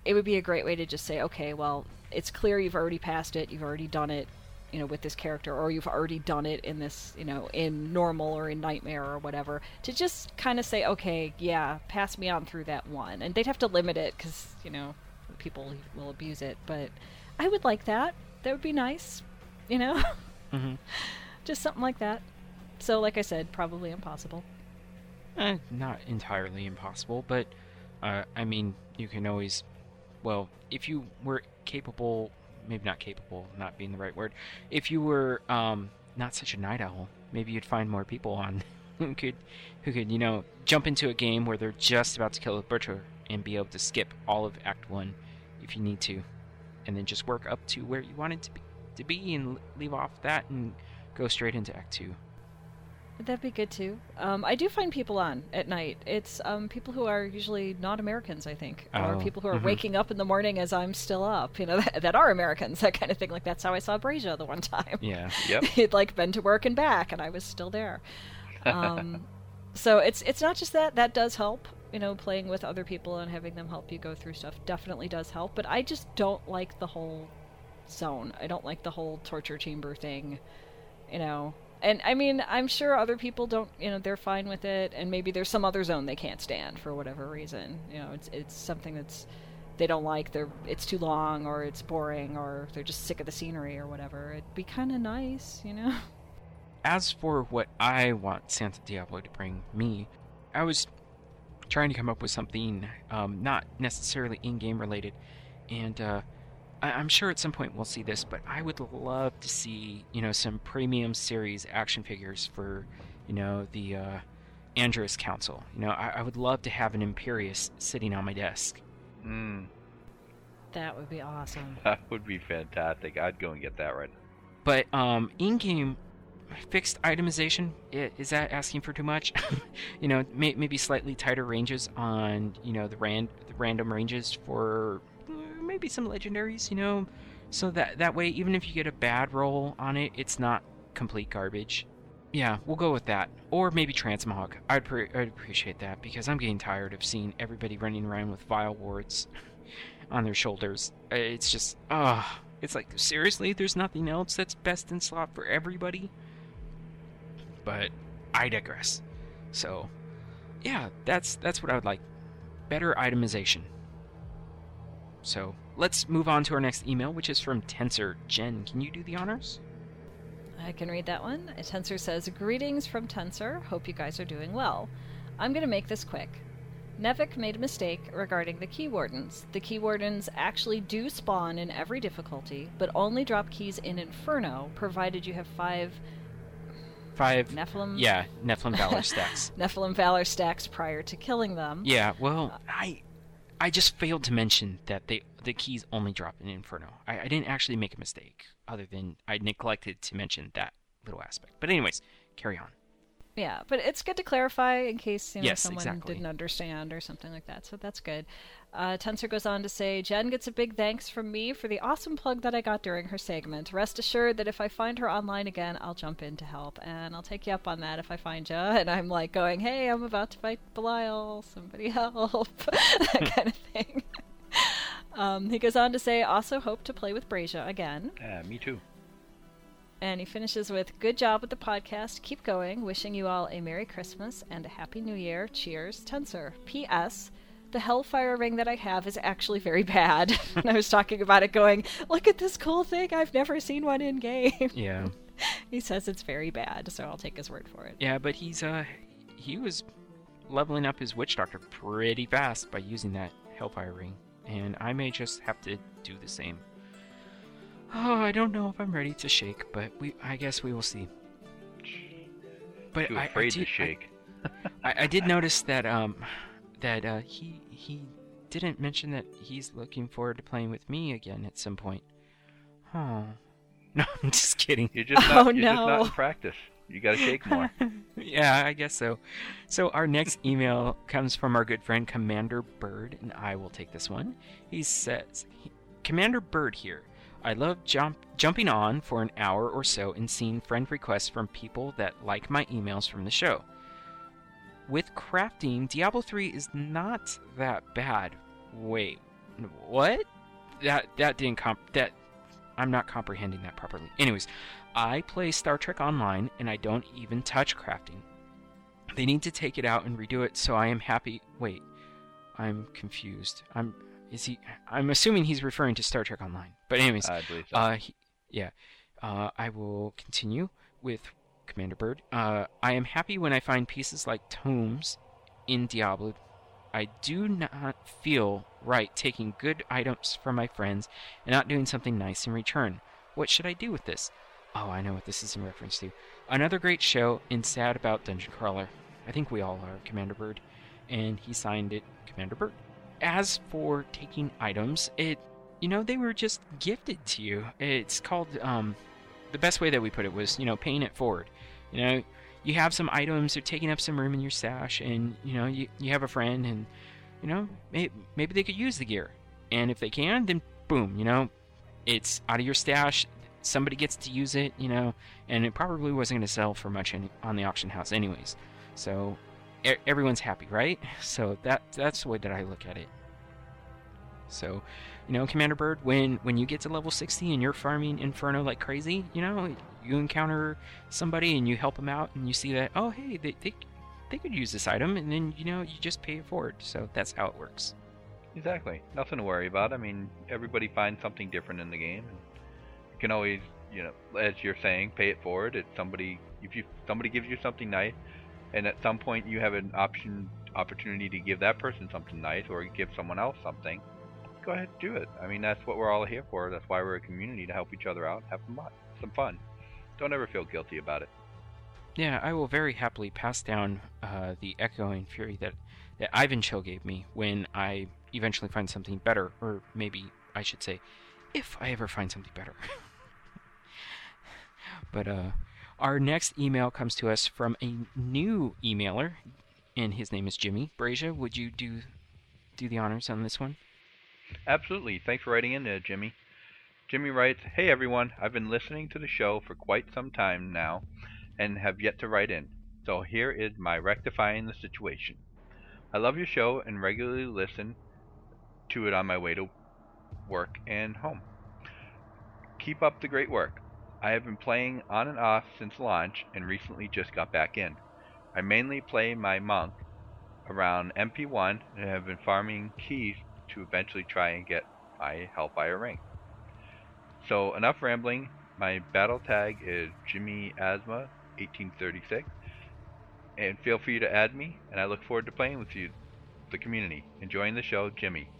[SPEAKER 7] it would be a great way to just say okay well it's clear you've already passed it you've already done it you know with this character or you've already done it in this you know in normal or in nightmare or whatever to just kind of say okay yeah pass me on through that one and they'd have to limit it because you know people will abuse it but i would like that that would be nice you know
[SPEAKER 5] hmm
[SPEAKER 7] Just something like that. So, like I said, probably impossible.
[SPEAKER 5] Eh, not entirely impossible, but uh, I mean, you can always. Well, if you were capable, maybe not capable, not being the right word. If you were um, not such a night owl, maybe you'd find more people on who could, who could, you know, jump into a game where they're just about to kill a butcher and be able to skip all of Act One, if you need to, and then just work up to where you wanted to be, to be and leave off that and go straight into Act Two.
[SPEAKER 7] That'd be good too. Um, I do find people on at night. It's um, people who are usually not Americans, I think, or
[SPEAKER 5] Oh,
[SPEAKER 7] people who are
[SPEAKER 5] mhm.
[SPEAKER 7] waking up in the morning as I'm still up. You know, that, that are Americans, that kind of thing. Like that's how I saw Brazia the one time.
[SPEAKER 5] Yeah.
[SPEAKER 6] Yep.
[SPEAKER 7] He'd like been to work and back, and I was still there. Um, so it's it's not just that. That does help. You know, playing with other people and having them help you go through stuff definitely does help. But I just don't like the whole zone. I don't like the whole torture chamber thing. You know, and I mean, I'm sure other people don't. You know, they're fine with it, and maybe there's some other zone they can't stand for whatever reason. You know, it's it's something that's they don't like. They're it's too long, or it's boring, or they're just sick of the scenery, or whatever. It'd be kind of nice, you know.
[SPEAKER 5] as for what I want Santa Diablo to bring me, I was trying to come up with something um, not necessarily in-game related, and uh, I- I'm sure at some point we'll see this. But I would love to see, you know, some premium series action figures for, you know, the uh, Angiris Council. You know, I-, I would love to have an Imperius sitting on my desk.
[SPEAKER 6] Mm,
[SPEAKER 7] That would be awesome.
[SPEAKER 6] that would be fantastic. I'd go and get that right.
[SPEAKER 5] But um, in-game fixed itemization is that asking for too much? you know, may, maybe slightly tighter ranges on you know the ran the random ranges for maybe some legendaries. You know, so that that way even if you get a bad roll on it, it's not complete garbage. Yeah, we'll go with that. Or maybe Transmog. I'd, pre- I'd appreciate that because I'm getting tired of seeing everybody running around with vile wards on their shoulders. Uh, It's just, ah, it's like seriously, there's nothing else that's best in slot for everybody. But I digress. So, yeah, that's that's what I would like. Better itemization. So let's move on to our next email, which is from Tensor. Jen, can you do the honors?
[SPEAKER 7] I can read that one. Tensor says, Greetings from Tensor. Hope you guys are doing well. I'm going to make this quick. Nevik made a mistake regarding the key wardens. The key wardens actually do spawn in every difficulty, but only drop keys in Inferno, provided you have five
[SPEAKER 5] Five.
[SPEAKER 7] Nephilim
[SPEAKER 5] Yeah, Nephilim Valor stacks.
[SPEAKER 7] Nephilim Valor stacks prior to killing them.
[SPEAKER 5] Yeah, well, I I just failed to mention that they the keys only drop in Inferno. I, I didn't actually make a mistake, other than I neglected to mention that little aspect. But anyways, carry on.
[SPEAKER 7] Yeah, but it's good to clarify in case you know,
[SPEAKER 5] Yes,
[SPEAKER 7] someone
[SPEAKER 5] exactly.
[SPEAKER 7] didn't understand or something like that. So that's good. Uh, Tensor goes on to say, Jen gets a big thanks from me for the awesome plug that I got during her segment. Rest assured that if I find her online again, I'll jump in to help, and I'll take you up on that if I find you. And I'm like going, hey, I'm about to fight Belial. Somebody help. that kind of thing. Um, he goes on to say, also hope to play with Brazia again.
[SPEAKER 6] Yeah, me too.
[SPEAKER 7] And he finishes with Good job with the podcast. Keep going. Wishing you all a Merry Christmas and a Happy New Year. Cheers, Tensor. P.S. The Hellfire ring that I have is actually very bad. and I was talking about it going, Look at this cool thing. I've never seen one in game.
[SPEAKER 5] Yeah,
[SPEAKER 7] he says it's very bad, so I'll take his word for it.
[SPEAKER 5] yeah, but he's uh he was leveling up his witch doctor pretty fast by using that Hellfire ring, and I may just have to do the same. Oh, I don't know if I'm ready to shake, but we I guess we will see. But
[SPEAKER 6] Too
[SPEAKER 5] I, I
[SPEAKER 6] afraid to
[SPEAKER 5] did- I-
[SPEAKER 6] shake.
[SPEAKER 5] I, I did notice that um that uh he he didn't mention that he's looking forward to playing with me again at some point. Oh. No, I'm just kidding.
[SPEAKER 6] You're just
[SPEAKER 7] Oh,
[SPEAKER 6] not, you're just not in practice. You gotta shake more.
[SPEAKER 5] yeah, I guess so. So our next email comes from our good friend Commander Bird, and I will take this one. He says, "Commander Bird here. I love jump jumping on for an hour or so and seeing friend requests from people that like my emails from the show. With crafting, Diablo 3 is not that bad. Wait, what? That that didn't comp that I'm not comprehending that properly. Anyways, I play Star Trek Online and I don't even touch crafting. They need to take it out and redo it, so I am happy. Wait, I'm confused. I'm is he? I'm assuming he's referring to Star Trek Online. But anyways,
[SPEAKER 6] I believe so.
[SPEAKER 5] uh, he, yeah. Uh, I will continue with Commander Bird. Uh, I am happy when I find pieces like tomes in Diablo. I do not feel right taking good items from my friends and not doing something nice in return. What should I do with this? Oh, I know what this is in reference to. Another great show and sad about Dungeon Crawler. I think we all are, Commander Bird. And he signed it Commander Bird. As for taking items, it you know, they were just gifted to you. It's called um the best way that we put it was, you know, paying it forward. You know, you have some items, they're taking up some room in your stash, and you know, you, you have a friend, and you know, may, maybe they could use the gear, and if they can, then boom, you know, it's out of your stash. Somebody gets to use it, you know, and it probably wasn't going to sell for much on the auction house, anyways. So everyone's happy, right? So that that's the way that I look at it. So, you know, Commander Bird, when when you get to level 60 and you're farming Inferno like crazy, you know, you encounter somebody and you help them out and you see that, oh, hey, they they, they could use this item, and then you know you just pay it forward. So that's how it works.
[SPEAKER 6] Exactly. Nothing to worry about. I mean, everybody finds something different in the game. And can always, you know, as you're saying, pay it forward. It's somebody if you somebody gives you something nice, and at some point you have an option opportunity to give that person something nice or give someone else something. Go ahead, and do it. I mean, that's what we're all here for. That's why we're a community to help each other out, have some fun. Don't ever feel guilty about it.
[SPEAKER 5] Yeah, I will very happily pass down uh, the echoing fury that, that Ivan Chill gave me when I eventually find something better, or maybe I should say, if I ever find something better. but uh, our next email comes to us from a new emailer, and his name is Jimmy Brazia. Would you do do the honors on this one?
[SPEAKER 6] Absolutely. Thanks for writing in, uh, Jimmy. Jimmy writes, Hey everyone, I've been listening to the show for quite some time now and have yet to write in. So here is my rectifying the situation. I love your show and regularly listen to it on my way to work and home. Keep up the great work. I have been playing on and off since launch and recently just got back in. I mainly play my monk around MP1 and have been farming keys to eventually try and get my Hellfire ring. So enough rambling. My battle tag is Jimmy Asma 1836, and feel free to add me. And I look forward to playing with you, the community, enjoying the show, Jimmy.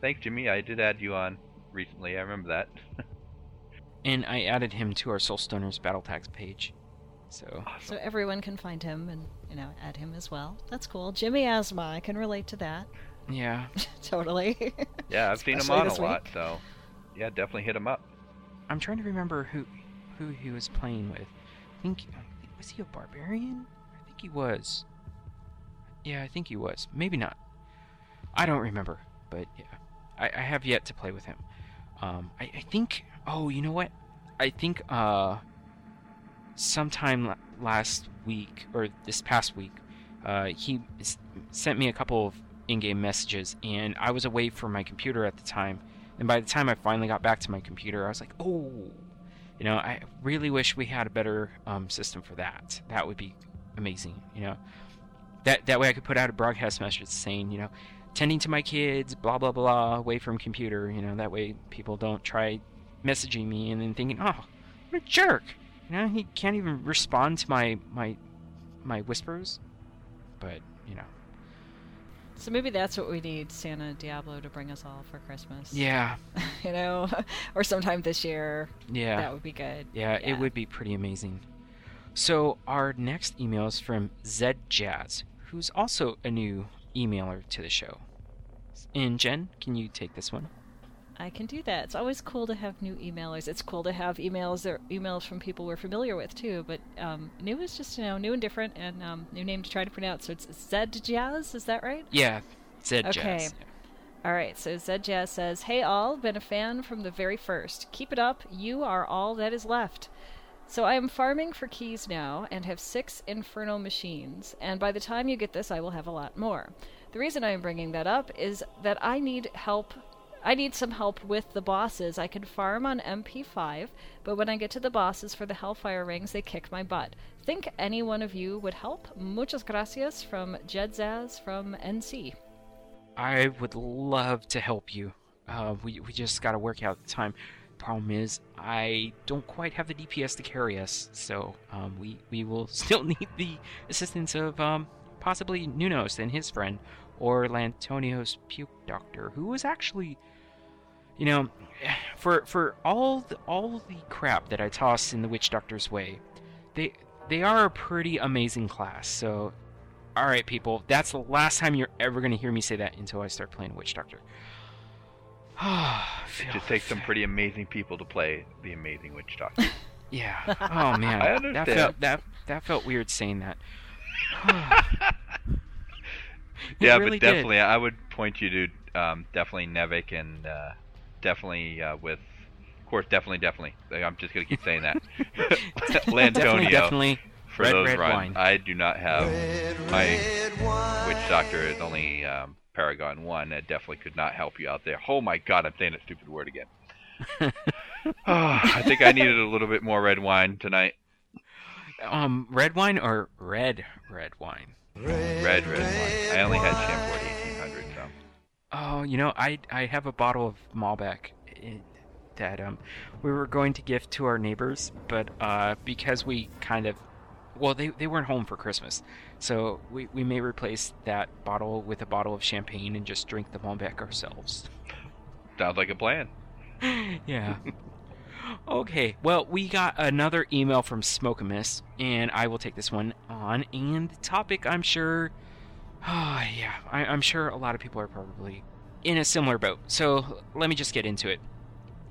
[SPEAKER 6] Thanks, Jimmy. I did add you on recently. I remember that.
[SPEAKER 5] And I added him to our Soulstoners Battle Tags page. So
[SPEAKER 7] So everyone can find him and, you know, add him as well. That's cool. Jimmy Asma, I can relate to that.
[SPEAKER 5] yeah,
[SPEAKER 7] totally.
[SPEAKER 6] yeah, I've seen him
[SPEAKER 7] Especially
[SPEAKER 6] on a
[SPEAKER 7] this
[SPEAKER 6] lot,
[SPEAKER 7] week.
[SPEAKER 6] so yeah, definitely hit him up.
[SPEAKER 5] I'm trying to remember who who he was playing with. I think was he a barbarian? I think he was. Yeah, I think he was. Maybe not. I don't remember, but yeah, I, I have yet to play with him. Um, I, I think. Oh, you know what? I think uh, sometime last week or this past week, uh, he sent me a couple of in-game messages, and I was away from my computer at the time. And by the time I finally got back to my computer, I was like, oh, you know, I really wish we had a better um, system for that. That would be amazing, you know. That that way I could put out a broadcast message saying, you know, tending to my kids, blah blah blah, away from computer. You know, that way people don't try messaging me and then thinking, oh, what a jerk. You know, he can't even respond to my my my whispers. But you know,
[SPEAKER 7] so maybe that's what we need Santa Diablo to bring us all for Christmas.
[SPEAKER 5] yeah,
[SPEAKER 7] you know, or sometime this year.
[SPEAKER 5] yeah.
[SPEAKER 7] That would be good.
[SPEAKER 5] Yeah, it would be pretty amazing. So our next email is from Zed Jazz, who's also a new emailer to the show. And Jen, can you take this one?
[SPEAKER 7] I can do that. It's always cool to have new emailers. It's cool to have emails that emails from people we're familiar with too. But um, new is just you know new and different, and um, new name to try to pronounce. So it's Zed Jazz. Is that right?
[SPEAKER 5] Yeah, Zed
[SPEAKER 7] Okay.
[SPEAKER 5] Jazz.
[SPEAKER 7] All right, so Zed Jazz says, Hey all, been a fan from the very first. Keep it up, you are all that is left. So I am farming for keys now and have six infernal machines, and by the time you get this, I will have a lot more. The reason I am bringing that up is that I need help. I need some help with the bosses. I can farm on MP5, but when I get to the bosses for the Hellfire rings, they kick my butt. Think any one of you would help? Muchas gracias from Jedzaz from NC.
[SPEAKER 5] I would love to help you. Uh, we we just got to work out the time. Problem is, I don't quite have the DPS to carry us, so um, we we will still need the assistance of um, possibly Nunos and his friend, or Lantonio's puke doctor, who was actually, you know, for for all the, all the crap that I toss in the witch doctor's way, they they are a pretty amazing class. So, all right, people, that's the last time you're ever going to hear me say that until I start playing witch doctor.
[SPEAKER 6] It just takes some pretty amazing people to play the amazing witch doctor.
[SPEAKER 5] Yeah. Oh man,
[SPEAKER 6] I
[SPEAKER 5] that felt that that felt weird saying that.
[SPEAKER 6] Yeah,
[SPEAKER 5] really
[SPEAKER 6] but
[SPEAKER 5] did.
[SPEAKER 6] definitely, I would point you to um, definitely Nevik and uh, definitely uh, with, of course, definitely, definitely. I'm just gonna keep saying that. Lantonio
[SPEAKER 5] Definitely, definitely.
[SPEAKER 6] for
[SPEAKER 5] red,
[SPEAKER 6] those
[SPEAKER 5] red
[SPEAKER 6] runs.
[SPEAKER 5] wine.
[SPEAKER 6] I do not have
[SPEAKER 8] Red,
[SPEAKER 6] my witch doctor is only um, Paragon one. That definitely could not help you out there. Oh my God, I'm saying that stupid word again. Oh, I think I needed a little bit more red wine tonight.
[SPEAKER 5] Um, red wine or red red wine?
[SPEAKER 6] Red, red wine. I only had Chambord 1800, so.
[SPEAKER 5] Oh, you know, I I have a bottle of Malbec eh, that um we were going to gift to our neighbors, but uh because we kind of well they they weren't home for Christmas, so we we may replace that bottle with a bottle of champagne and just drink the Malbec ourselves.
[SPEAKER 6] Sounds like a plan.
[SPEAKER 5] yeah. Okay, well, we got another email from Smoke Mist, and I will take this one on. And the topic, I'm sure, ah, yeah, I, I'm sure a lot of people are probably in a similar boat. So let me just get into it.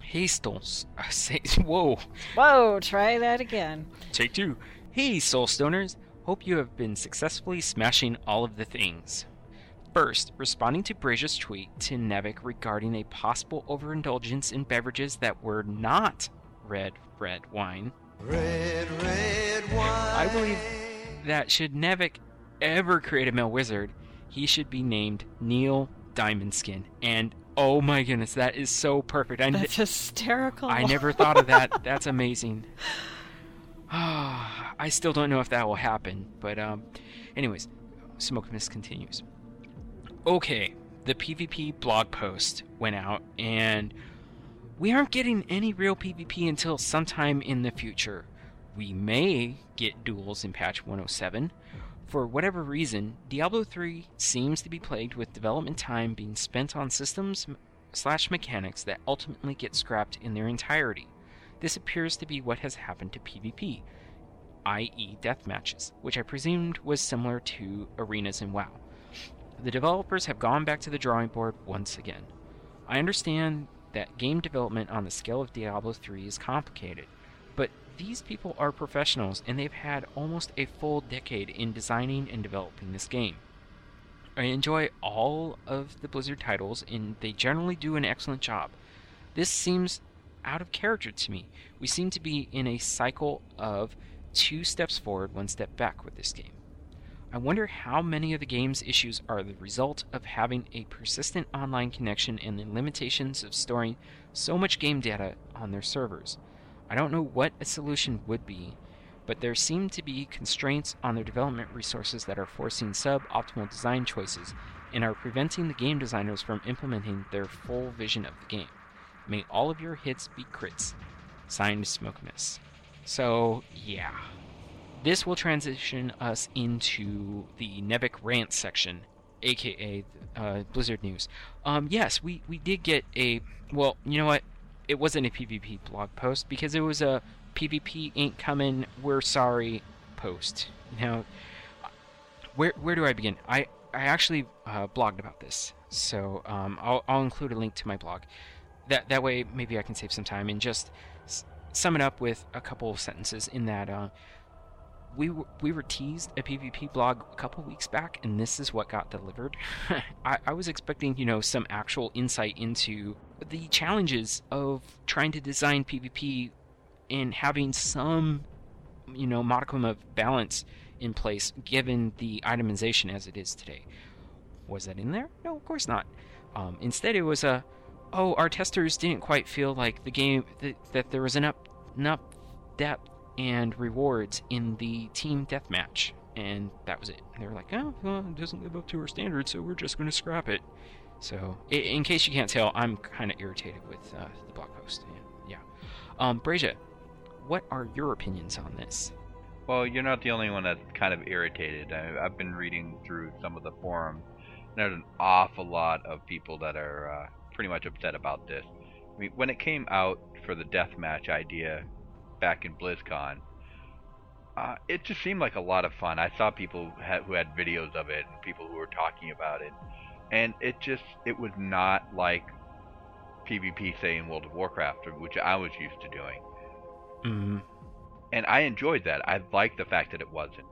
[SPEAKER 5] Hey, Stoles. uh, Say, whoa,
[SPEAKER 7] Whoa, try that again.
[SPEAKER 5] take two. Hey, Soul Stoners. Hope you have been successfully smashing all of the things. First, responding to Brazia's tweet to Nevik regarding a possible overindulgence in beverages that were not red, red wine.
[SPEAKER 8] Red, red wine.
[SPEAKER 5] I believe that should Nevik ever create a male wizard, he should be named Neil Diamondskin. And oh my goodness, that is so perfect. I,
[SPEAKER 7] That's hysterical.
[SPEAKER 5] I never thought of that. That's amazing. I still don't know if that will happen, but um, anyways, Smoke Mist continues. Okay, the PvP blog post went out, and we aren't getting any real PvP until sometime in the future. We may get duels in patch 107. For whatever reason, Diablo 3 seems to be plagued with development time being spent on systems slash mechanics that ultimately get scrapped in their entirety. This appears to be what has happened to PvP, i.e., death matches, which I presumed was similar to arenas in WoW. The developers have gone back to the drawing board once again. I understand that game development on the scale of Diablo 3 is complicated, but these people are professionals and they've had almost a full decade in designing and developing this game. I enjoy all of the Blizzard titles and they generally do an excellent job. This seems out of character to me. We seem to be in a cycle of two steps forward, one step back with this game. I wonder how many of the game's issues are the result of having a persistent online connection and the limitations of storing so much game data on their servers. I don't know what a solution would be, but there seem to be constraints on their development resources that are forcing suboptimal design choices and are preventing the game designers from implementing their full vision of the game. May all of your hits be crits. Signed, Smoke Mist. So, yeah. This will transition us into the Nevik rant section, aka uh, Blizzard News. Um, yes, we, we did get a. Well, you know what? It wasn't a PvP blog post because it was a PvP ain't coming, we're sorry post. Now, where where do I begin? I I actually uh, blogged about this, so um, I'll I'll include a link to my blog. That that way maybe I can save some time and just s- sum it up with a couple of sentences. In that, uh, we w- we were teased a PvP blog a couple weeks back, and this is what got delivered. I, I was expecting you know some actual insight into the challenges of trying to design PvP and having some you know modicum of balance in place given the itemization as it is today. Was that in there? No, of course not. Um, instead, it was a, oh, our testers didn't quite feel like the game that, that there was enough enough depth and rewards in the team deathmatch, and that was it. They were like, oh, well, it doesn't live up to our standards, so we're just going to scrap it. So, in case you can't tell, I'm kind of irritated with uh, the blog post. Yeah. yeah. Um, Brazia, what are your opinions on this?
[SPEAKER 6] Well, you're not the only one that's kind of irritated. I, I've been reading through some of the forums. And there's an awful lot of people that are uh, pretty much upset about this. I mean, when it came out for the deathmatch idea back in BlizzCon, uh, it just seemed like a lot of fun. I saw people who had, who had videos of it and people who were talking about it, and it just it was not like PvP say in World of Warcraft, which I was used to doing
[SPEAKER 5] Mm-hmm.
[SPEAKER 6] and I enjoyed that. I liked the fact that it wasn't,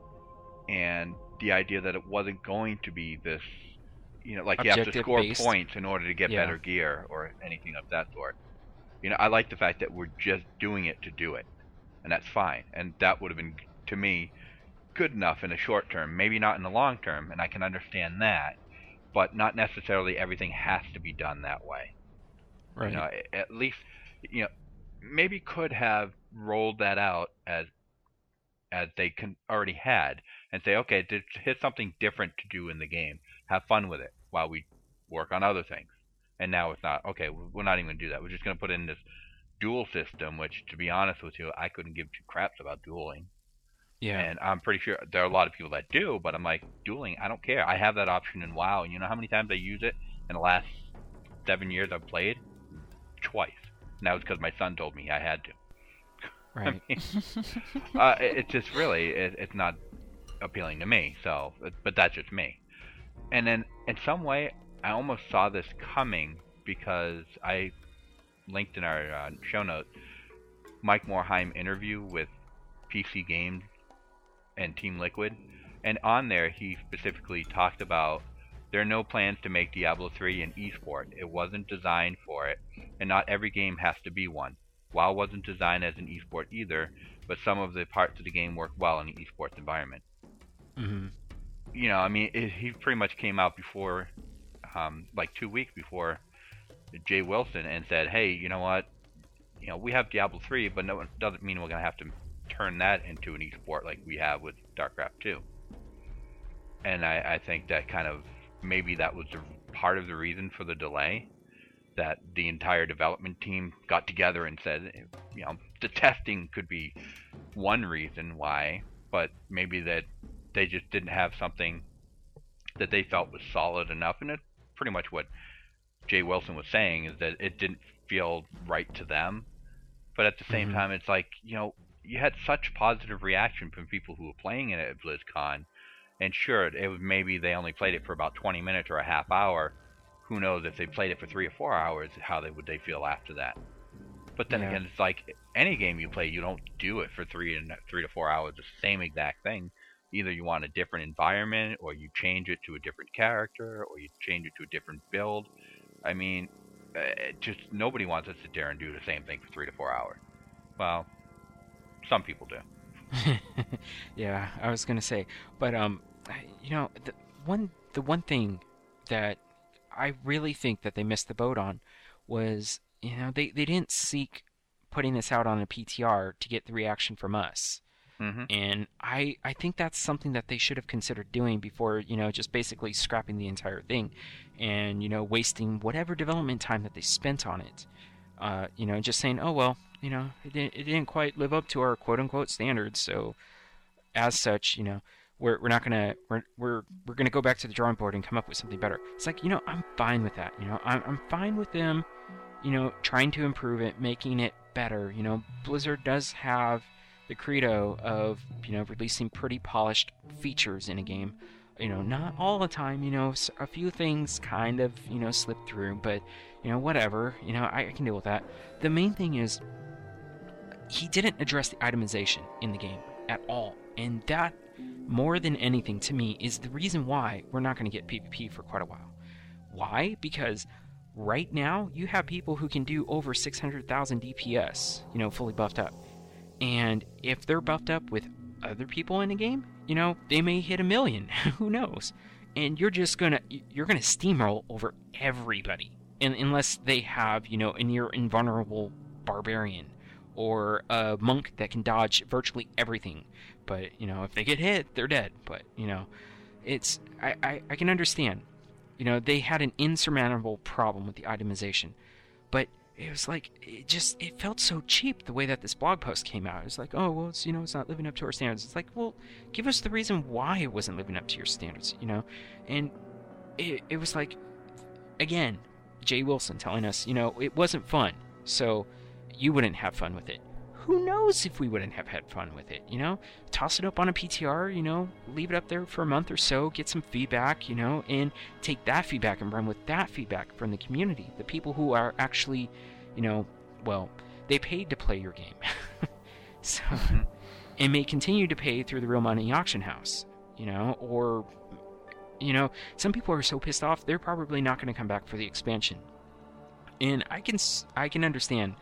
[SPEAKER 6] and the idea that it wasn't going to be this, you know, like you have to score
[SPEAKER 5] based.
[SPEAKER 6] points in order to get
[SPEAKER 5] Yeah.
[SPEAKER 6] better gear or anything of that sort. You know, I like the fact that we're just doing it to do it, and that's fine. And that would have been, to me, good enough in the short term. Maybe not in the long term, and I can understand that, but not necessarily everything has to be done that way.
[SPEAKER 5] Right.
[SPEAKER 6] You know, at least, you know, maybe could have rolled that out as as they can already had and say, okay, here's something different to do in the game. Have fun with it while we work on other things. And now it's not okay. We're not even gonna do that. We're just gonna put in this duel system, which, to be honest with you, I couldn't give two craps about dueling.
[SPEAKER 5] yeah.
[SPEAKER 6] And I'm pretty sure there are a lot of people that do, but I'm like, dueling, I don't care. I have that option in WoW, and you know how many times I use it in the last seven years I've played? Twice. And that was because my son told me I had to.
[SPEAKER 5] right.
[SPEAKER 6] uh, it- it's just really, it, it's not appealing to me. So, but that's just me. And then, in some way, I almost saw this coming because I linked in our uh, show notes Mike Morhaime interview with PC Games and Team Liquid, and on there he specifically talked about there are no plans to make Diablo 3 an esport. It wasn't designed for it, and not every game has to be one. WoW wasn't designed as an esport either, but some of the parts of the game work well in an esports environment.
[SPEAKER 5] mm-hmm.
[SPEAKER 6] You know, I mean, it, he pretty much came out before, um, like two weeks before Jay Wilson, and said, "Hey, you know what? You know, we have Diablo 3, but no, doesn't mean we're gonna have to turn that into an esport like we have with StarCraft 2." And I, I think that kind of maybe that was part of the reason for the delay. That the entire development team got together and said, you know, the testing could be one reason why, but maybe that they just didn't have something that they felt was solid enough. And it's pretty much what Jay Wilson was saying is that it didn't feel right to them. But at the same
[SPEAKER 5] Mhm.
[SPEAKER 6] time, it's like, you know, you had such positive reaction from people who were playing it at BlizzCon. And sure, it was maybe they only played it for about 20 minutes or a half hour. Who knows if they played it for three or four hours, how they would they feel after that? But then
[SPEAKER 5] Yeah.
[SPEAKER 6] again, it's like any game you play, you don't do it for three and three to four hours, the same exact thing. Either you want a different environment, or you change it to a different character, or you change it to a different build. I mean, uh, just nobody wants to sit there and do the same thing for three to four hours. Well, some people do.
[SPEAKER 5] yeah, I was gonna say, but um, you know, the one the one thing that I really think that they missed the boat on was, you know, they they didn't seek putting this out on a PTR to get the reaction from us.
[SPEAKER 6] hmm
[SPEAKER 5] And I, I think that's something that they should have considered doing before, you know, just basically scrapping the entire thing and, you know, wasting whatever development time that they spent on it. Uh, you know, just saying, oh, well, you know, it didn't, it didn't quite live up to our quote unquote standards. So, as such, you know, we're, we're not gonna we're, we're we're gonna go back to the drawing board and come up with something better. It's like you know I'm fine with that. You know I'm I'm fine with them, you know, trying to improve it, making it better. You know, Blizzard does have the credo of you know releasing pretty polished features in a game. You know, not all the time. You know, a few things kind of you know slip through, but you know whatever. You know I, I can deal with that. The main thing is he didn't address the itemization in the game at all, and that more than anything to me is the reason why we're not going to get PvP for quite a while. Why? Because right now you have people who can do over 600,000 DPS, you know, fully buffed up. And if they're buffed up with other people in the game, you know, they may hit a million. Who knows? And you're just gonna you're gonna steamroll over everybody, and unless they have you know a near invulnerable barbarian or a monk that can dodge virtually everything. But you know, if they get hit, they're dead. But you know, it's I, I, I can understand. You know, they had an insurmountable problem with the itemization, but it was like it just it felt so cheap the way that this blog post came out. It was like, oh well, it's you know it's not living up to our standards. It's like, well, give us the reason why it wasn't living up to your standards, you know, and it it was like, again, Jay Wilson telling us, you know, it wasn't fun, so you wouldn't have fun with it. Who knows if we wouldn't have had fun with it, you know? Toss it up on a PTR, you know, leave it up there for a month or so, get some feedback, you know, and take that feedback and run with that feedback from the community, the people who are actually, you know, well, they paid to play your game. so, mm-hmm. and may continue to pay through the real money auction house, you know, or, you know, some people are so pissed off they're probably not going to come back for the expansion. And I can I can understand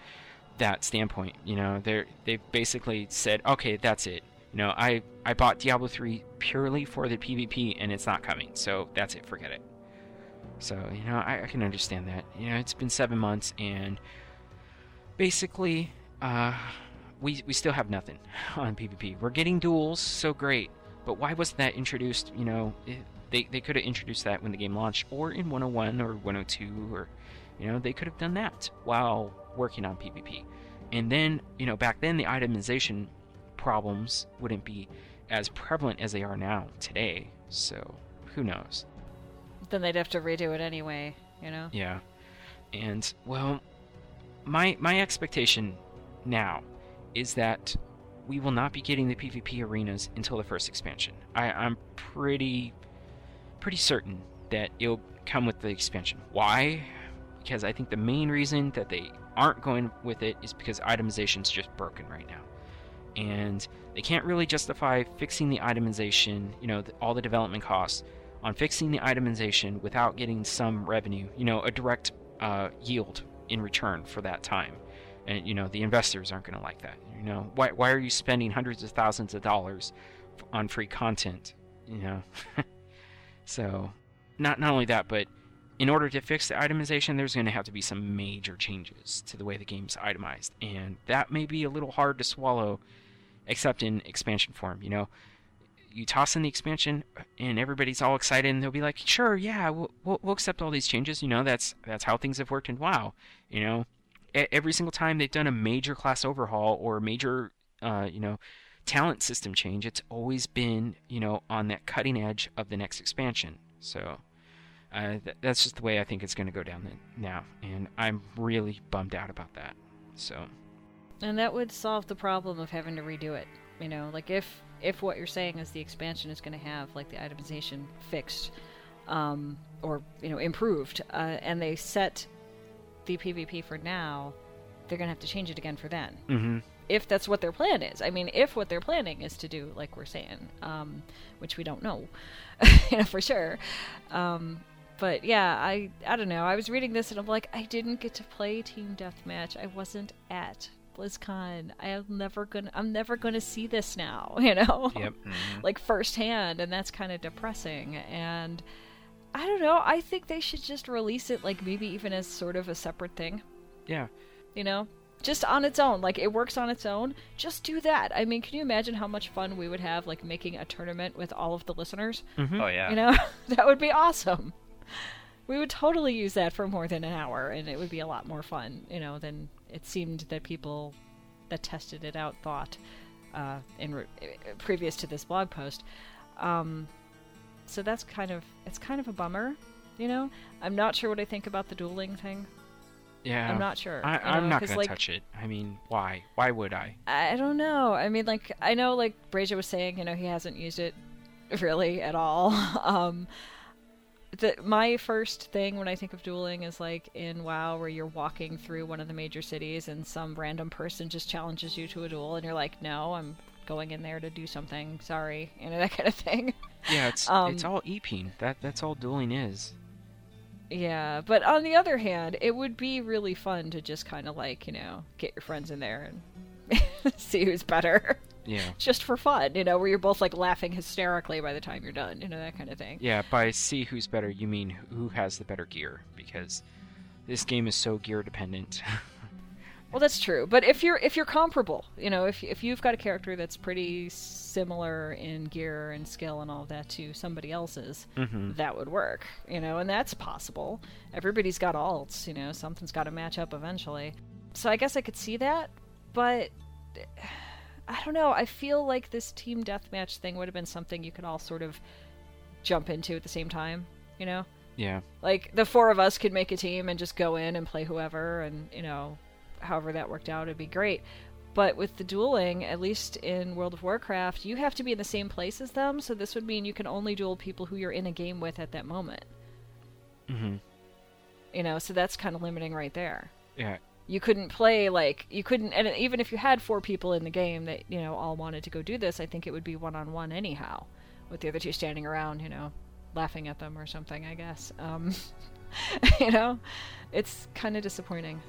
[SPEAKER 5] that standpoint. You know, they're they've basically said, okay, that's it. You know, I I bought Diablo 3 purely for the PvP, and it's not coming. So that's it. Forget it. So you know, I, I can understand that. You know, it's been seven months, and basically, uh, we we still have nothing on PvP. We're getting duels, so great. But why wasn't that introduced? You know, it, they they could have introduced that when the game launched, or in 101 or 102, or you know, they could have done that while working on PvP. And then, you know, back then the itemization problems wouldn't be as prevalent as they are now today. So, who knows?
[SPEAKER 7] Then they'd have to redo it anyway, you know?
[SPEAKER 5] Yeah. And well, my my expectation now is that we will not be getting the PvP arenas until the first expansion. I, I'm pretty pretty certain that it'll come with the expansion. Why? Because I think the main reason that they aren't going with it is because itemization's just broken right now. And they can't really justify fixing the itemization, you know, the, all the development costs on fixing the itemization without getting some revenue, you know, a direct uh, yield in return for that time. And, you know, the investors aren't going to like that. You know, why, why are you spending hundreds of thousands of dollars on free content? You know? so, not, not only that, but in order to fix the itemization, there's going to have to be some major changes to the way the game's itemized. And that may be a little hard to swallow, except in expansion form. You know, you toss in the expansion, and everybody's all excited, and they'll be like, "Sure, yeah, we'll, we'll, we'll accept all these changes." You know, that's that's how things have worked in WoW. You know, every single time they've done a major class overhaul or a major, uh, you know, talent system change, it's always been, you know, on that cutting edge of the next expansion. So uh, th- that's just the way I think it's going to go down now, and I'm really bummed out about that. So
[SPEAKER 7] And that would solve the problem of having to redo it. You know, like if if what you're saying is the expansion is going to have like the itemization fixed, um, or you know improved, uh, and they set the PvP for now, they're going to have to change it again for then.
[SPEAKER 5] mm-hmm.
[SPEAKER 7] If that's what their plan is. I mean, if what they're planning is to do, like we're saying, um, which we don't know, you know for sure. Um, but yeah, I I don't know. I was reading this and I'm like, I didn't get to play Team Deathmatch. I wasn't at BlizzCon. I'm never gonna. I'm never gonna see this now. You know.
[SPEAKER 5] Yep. Mm-hmm.
[SPEAKER 7] like firsthand, and that's kind of depressing. And I don't know. I think they should just release it, like maybe even as sort of a separate thing.
[SPEAKER 5] yeah,
[SPEAKER 7] You know. Just on its own, like it works on its own. Just do that. I mean, can you imagine how much fun we would have, like making a tournament with all of the listeners? Mm-hmm.
[SPEAKER 6] Oh yeah.
[SPEAKER 7] You know, that would be awesome. We would totally use that for more than an hour, and it would be a lot more fun, you know, than it seemed that people that tested it out thought uh, in re- previous to this blog post. Um, so that's kind of it's kind of a bummer, you know. I'm not sure what I think about the dueling thing.
[SPEAKER 5] yeah.
[SPEAKER 7] I'm not sure.
[SPEAKER 5] I,
[SPEAKER 7] you
[SPEAKER 5] I'm
[SPEAKER 7] know,
[SPEAKER 5] not gonna
[SPEAKER 7] like,
[SPEAKER 5] touch it. I mean, why? Why would I?
[SPEAKER 7] I don't know. I mean, like I know, like Brazia was saying, you know, he hasn't used it really at all. um, the my first thing when I think of dueling is like in WoW, where you're walking through one of the major cities and some random person just challenges you to a duel, and you're like, no, I'm going in there to do something. Sorry, you know that kind of thing.
[SPEAKER 5] Yeah, it's
[SPEAKER 7] Um,
[SPEAKER 5] it's all eping. That that's all dueling is.
[SPEAKER 7] Yeah, but on the other hand, it would be really fun to just kind of like, you know, get your friends in there and see who's better.
[SPEAKER 5] Yeah.
[SPEAKER 7] Just for fun, you know, where you're both like laughing hysterically by the time you're done, you know, that kind of thing.
[SPEAKER 5] Yeah, by see who's better, you mean who has the better gear, because this game is so gear dependent.
[SPEAKER 7] Well, that's true. But if you're if you're comparable, you know, if if you've got a character that's pretty similar in gear and skill and all of that to somebody else's,
[SPEAKER 5] Mm-hmm.
[SPEAKER 7] that would work. You know, and that's possible. Everybody's got alts. You know, something's got to match up eventually. So I guess I could see that, but I don't know. I feel like this team deathmatch thing would have been something you could all sort of jump into at the same time. You know,
[SPEAKER 5] Yeah.
[SPEAKER 7] like the four of us could make a team and just go in and play whoever and you know however that worked out it'd be great but with the dueling at least in world of warcraft you have to be in the same place as them so this would mean you can only duel people who you're in a game with at that moment
[SPEAKER 5] Mm-hmm.
[SPEAKER 7] you know so that's kind of limiting right there
[SPEAKER 5] Yeah.
[SPEAKER 7] You couldn't play like you couldn't and even if you had four people in the game that you know all wanted to go do this i think it would be one on one anyhow with the other two standing around you know laughing at them or something i guess um you know it's kind of disappointing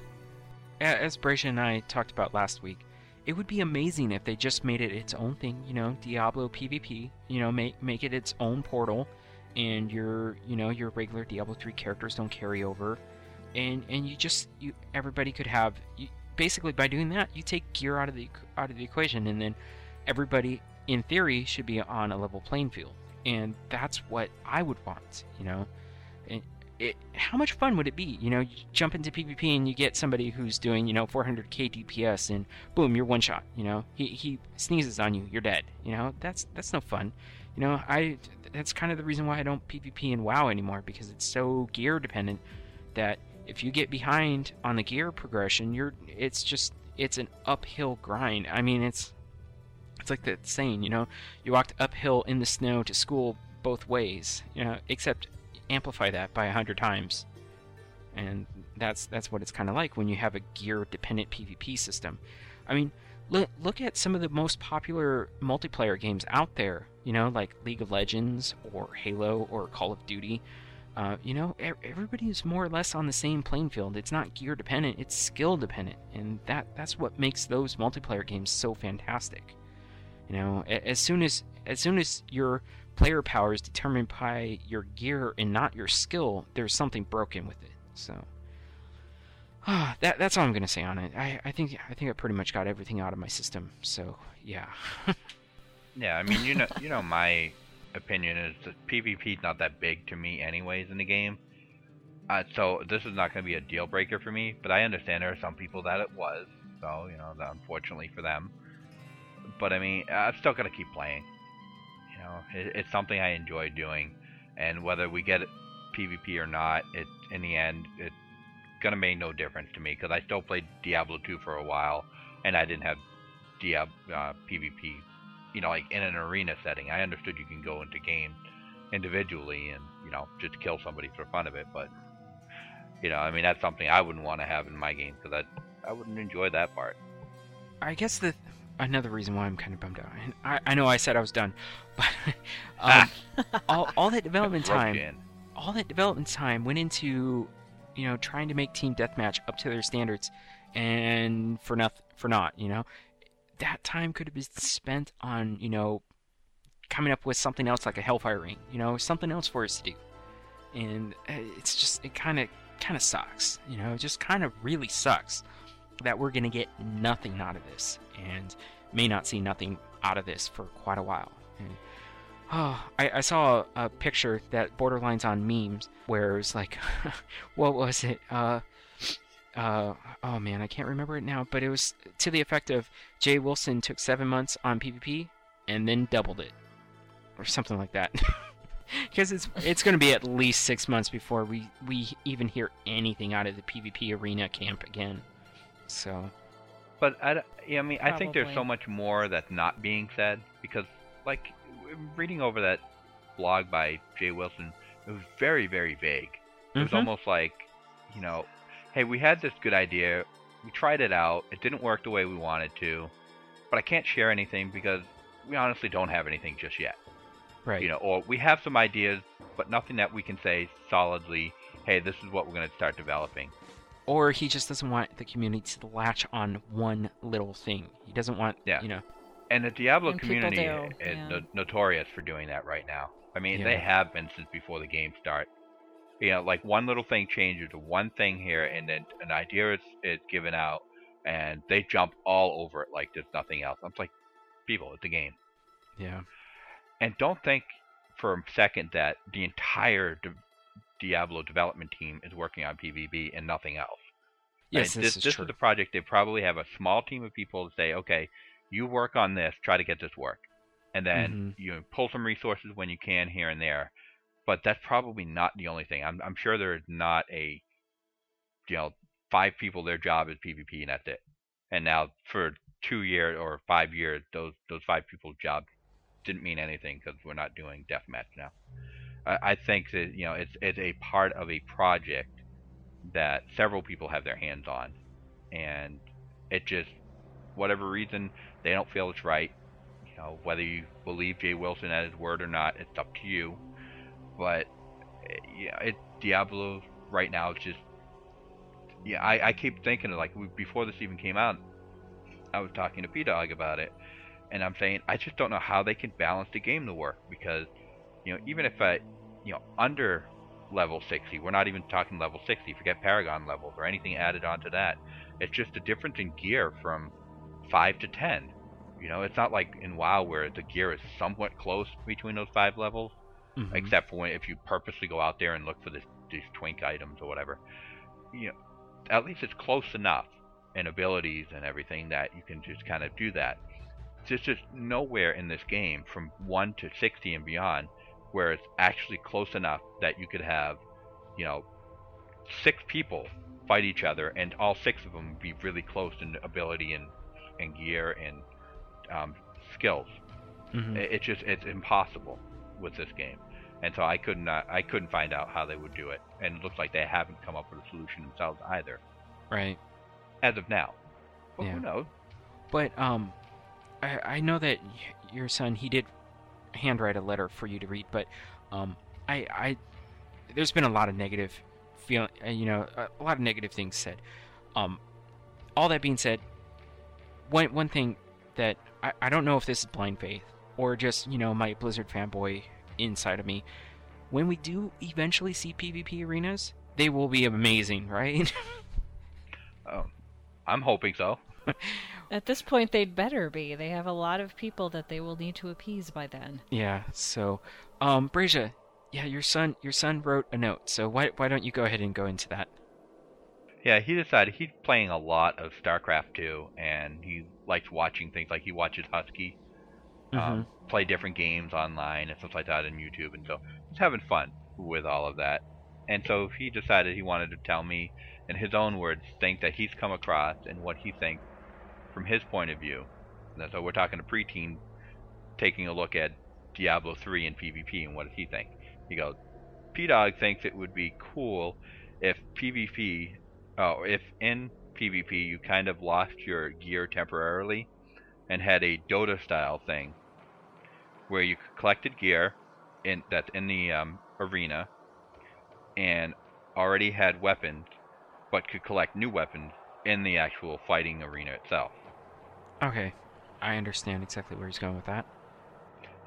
[SPEAKER 5] As Brazia and I talked about last week, it would be amazing if they just made it its own thing. You know, Diablo PvP. You know, make make it its own portal, and your you know your regular Diablo three characters don't carry over, and and you just you everybody could have you, basically by doing that you take gear out of the out of the equation, and then everybody in theory should be on a level playing field, and that's what I would want. You know, and it, how much fun would it be? You know, you jump into PvP and you get somebody who's doing, you know, 400k DPS, and boom, you're one shot. You know, he he sneezes on you, you're dead. You know, that's that's no fun. You know, I that's kind of the reason why I don't PvP in WoW anymore because it's so gear dependent that if you get behind on the gear progression, you're it's just it's an uphill grind. I mean, it's it's like that saying, you know, you walked uphill in the snow to school both ways. You know, except amplify that by a hundred times, and that's that's what it's kind of like when you have a gear-dependent PvP system. I mean, look look at some of the most popular multiplayer games out there. You know, like League of Legends or Halo or Call of Duty. Uh, you know, everybody is more or less on the same playing field. It's not gear dependent; it's skill dependent, and that that's what makes those multiplayer games so fantastic. You know, as soon as as soon as your player power is determined by your gear and not your skill, there's something broken with it. So, ah, that that's all I'm gonna say on it. I, I think I think I pretty much got everything out of my system. So yeah,
[SPEAKER 6] Yeah, I mean, you know, you know, my opinion is that PvP is not that big to me, anyways, in the game. Uh, so this is not going to be a deal breaker for me, but I understand there are some people that it was. So you know, that unfortunately for them. But I mean, I'm still going to keep playing. You know, it, it's something I enjoy doing, and whether we get PvP or not, it in the end, it's gonna make no difference to me because I still played Diablo 2 for a while, and I didn't have Diab uh, PvP you know, like in an arena setting. I understood you can go into games individually and, you know, just kill somebody for fun of it, but, you know, I mean, that's something I wouldn't want to have in my game because I, I wouldn't enjoy that part.
[SPEAKER 5] I guess the another reason why I'm kind of bummed out. And I I know I said I was done, but um, all all that development time.
[SPEAKER 6] in.
[SPEAKER 5] all that development time went into you know trying to make team deathmatch up to their standards and for nothing for not you know that time could have been spent on you know coming up with something else like a hellfire ring you know something else for us to do and uh, it's just it kind of kind of sucks you know it just kind of really sucks that we're gonna get nothing out of this and may not see nothing out of this for quite a while and Oh, I, I saw a, a picture that borderlines on memes where it was like, what was it? Uh, uh, oh man, I can't remember it now, but it was to the effect of Jay Wilson took seven months on PvP and then doubled it, or something like that. Because it's it's going to be at least six months before we we even hear anything out of the PvP arena camp again. So
[SPEAKER 6] But I, d- yeah, I mean, I think there's so much more that's not being said because, like, reading over that blog by Jay Wilson, it was very, very vague. It was
[SPEAKER 5] Mhm.
[SPEAKER 6] almost like, you know, hey, we had this good idea, we tried it out, it didn't work the way we wanted to, but I can't share anything because we honestly don't have anything just yet.
[SPEAKER 5] right,
[SPEAKER 6] You know, or we have some ideas, but nothing that we can say solidly. Hey, this is what we're going to start developing.
[SPEAKER 5] or he just doesn't want the community to latch on one little thing. He doesn't want,
[SPEAKER 6] Yeah.
[SPEAKER 5] you know,
[SPEAKER 6] And the Diablo
[SPEAKER 7] And
[SPEAKER 6] community
[SPEAKER 7] do,
[SPEAKER 6] is
[SPEAKER 7] yeah.
[SPEAKER 6] no- notorious for doing that right now. I mean, they have been since before the game start. You know, like one little thing changes, or one thing here, and then an idea is, is given out, and they jump all over it like there's nothing else. I'm like, people, it's a game,
[SPEAKER 5] Yeah.
[SPEAKER 6] and don't think for a second that the entire Di- Diablo development team is working on PvP and nothing else.
[SPEAKER 5] Yes,
[SPEAKER 6] Right,
[SPEAKER 5] this,
[SPEAKER 6] this,
[SPEAKER 5] is
[SPEAKER 6] this
[SPEAKER 5] true.
[SPEAKER 6] is the project. They probably have a small team of people to say, okay, you work on this, try to get this work, and then
[SPEAKER 5] Mhm.
[SPEAKER 6] you pull some resources when you can here and there. But that's probably not the only thing. I'm I'm sure there's not a, you know, five people their job is PvP and that's it. And now for two years or five years, those those five people's job didn't mean anything because we're not doing deathmatch now. I, I think that you know it's it's a part of a project that several people have their hands on, and it just whatever reason they don't feel it's right. You know whether you believe Jay Wilson at his word or not, it's up to you. But eh, yeah, it Diablo right now just yeah. I, I keep thinking like before this even came out, I was talking to P Dog about it, and I'm saying I just don't know how they can balance the game to work because you know even if I you know under level 60 we're not even talking level 60 forget paragon levels or anything added onto that it's just a difference in gear from 5 to 10 you know it's not like in wow where the gear is somewhat close between those five levels
[SPEAKER 5] Mhm.
[SPEAKER 6] except for when if you purposely go out there and look for this, these twink items or whatever you know at least it's close enough in abilities and everything that you can just kind of do that there's just nowhere in this game from 1 to 60 and beyond where it's actually close enough that you could have you know six people fight each other and all six of them be really close in ability and, and gear and um, skills
[SPEAKER 5] Mhm.
[SPEAKER 6] it's just it's impossible with this game, and so I could not I couldn't find out how they would do it, and it looks like they haven't come up with a solution themselves either
[SPEAKER 5] Right.
[SPEAKER 6] as of now. But
[SPEAKER 5] Yeah.
[SPEAKER 6] who knows?
[SPEAKER 5] But um, I I know that y- your son he did handwrite a letter for you to read, but um, I I there's been a lot of negative feel uh, you know a lot of negative things said. Um, all that being said, one one thing that I, I don't know if this is blind faith or just you know my Blizzard fanboy inside of me. When we do eventually see PvP arenas, they will be amazing, right?
[SPEAKER 6] Oh, I'm hoping so.
[SPEAKER 7] At this point, they'd better be. They have a lot of people that they will need to appease by then.
[SPEAKER 5] Yeah. So, um, Brazia, yeah, your son, your son wrote a note. So why why don't you go ahead and go into that?
[SPEAKER 6] Yeah, he decided he's playing a lot of StarCraft 2, and he likes watching things like he watches Husky um, play different games online and stuff like that on YouTube, and so he's having fun with all of that. And so he decided he wanted to tell me, in his own words, things that he's come across and what he thinks from his point of view. And so we're talking to preteen taking a look at Diablo 3 and PvP and what does he think? He goes, P Dog thinks it would be cool if PvP, oh, if in PvP you kind of lost your gear temporarily and had a Dota style thing where you collected gear in that's in the um, arena and already had weapons, but could collect new weapons in the actual fighting arena itself.
[SPEAKER 5] Okay, I understand exactly where he's going with that.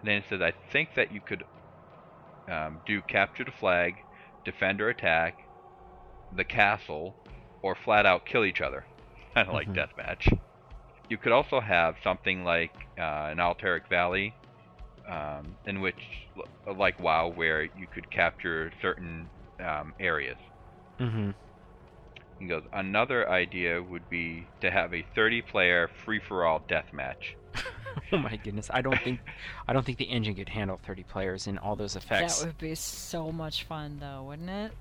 [SPEAKER 6] And then it says, I think that you could um, do capture the flag, defend or attack, the castle, or flat out kill each other. Kind of like
[SPEAKER 5] Mhm.
[SPEAKER 6] deathmatch. You could also have something like uh, an Alterac Valley, um, in which, like WoW, where you could capture certain um, areas.
[SPEAKER 5] Mm-hmm.
[SPEAKER 6] He goes, another idea would be to have a 30-player free-for-all deathmatch.
[SPEAKER 5] oh my goodness, I don't think, I don't think the engine could handle 30 players and all those effects.
[SPEAKER 7] That would be so much fun, though, wouldn't it?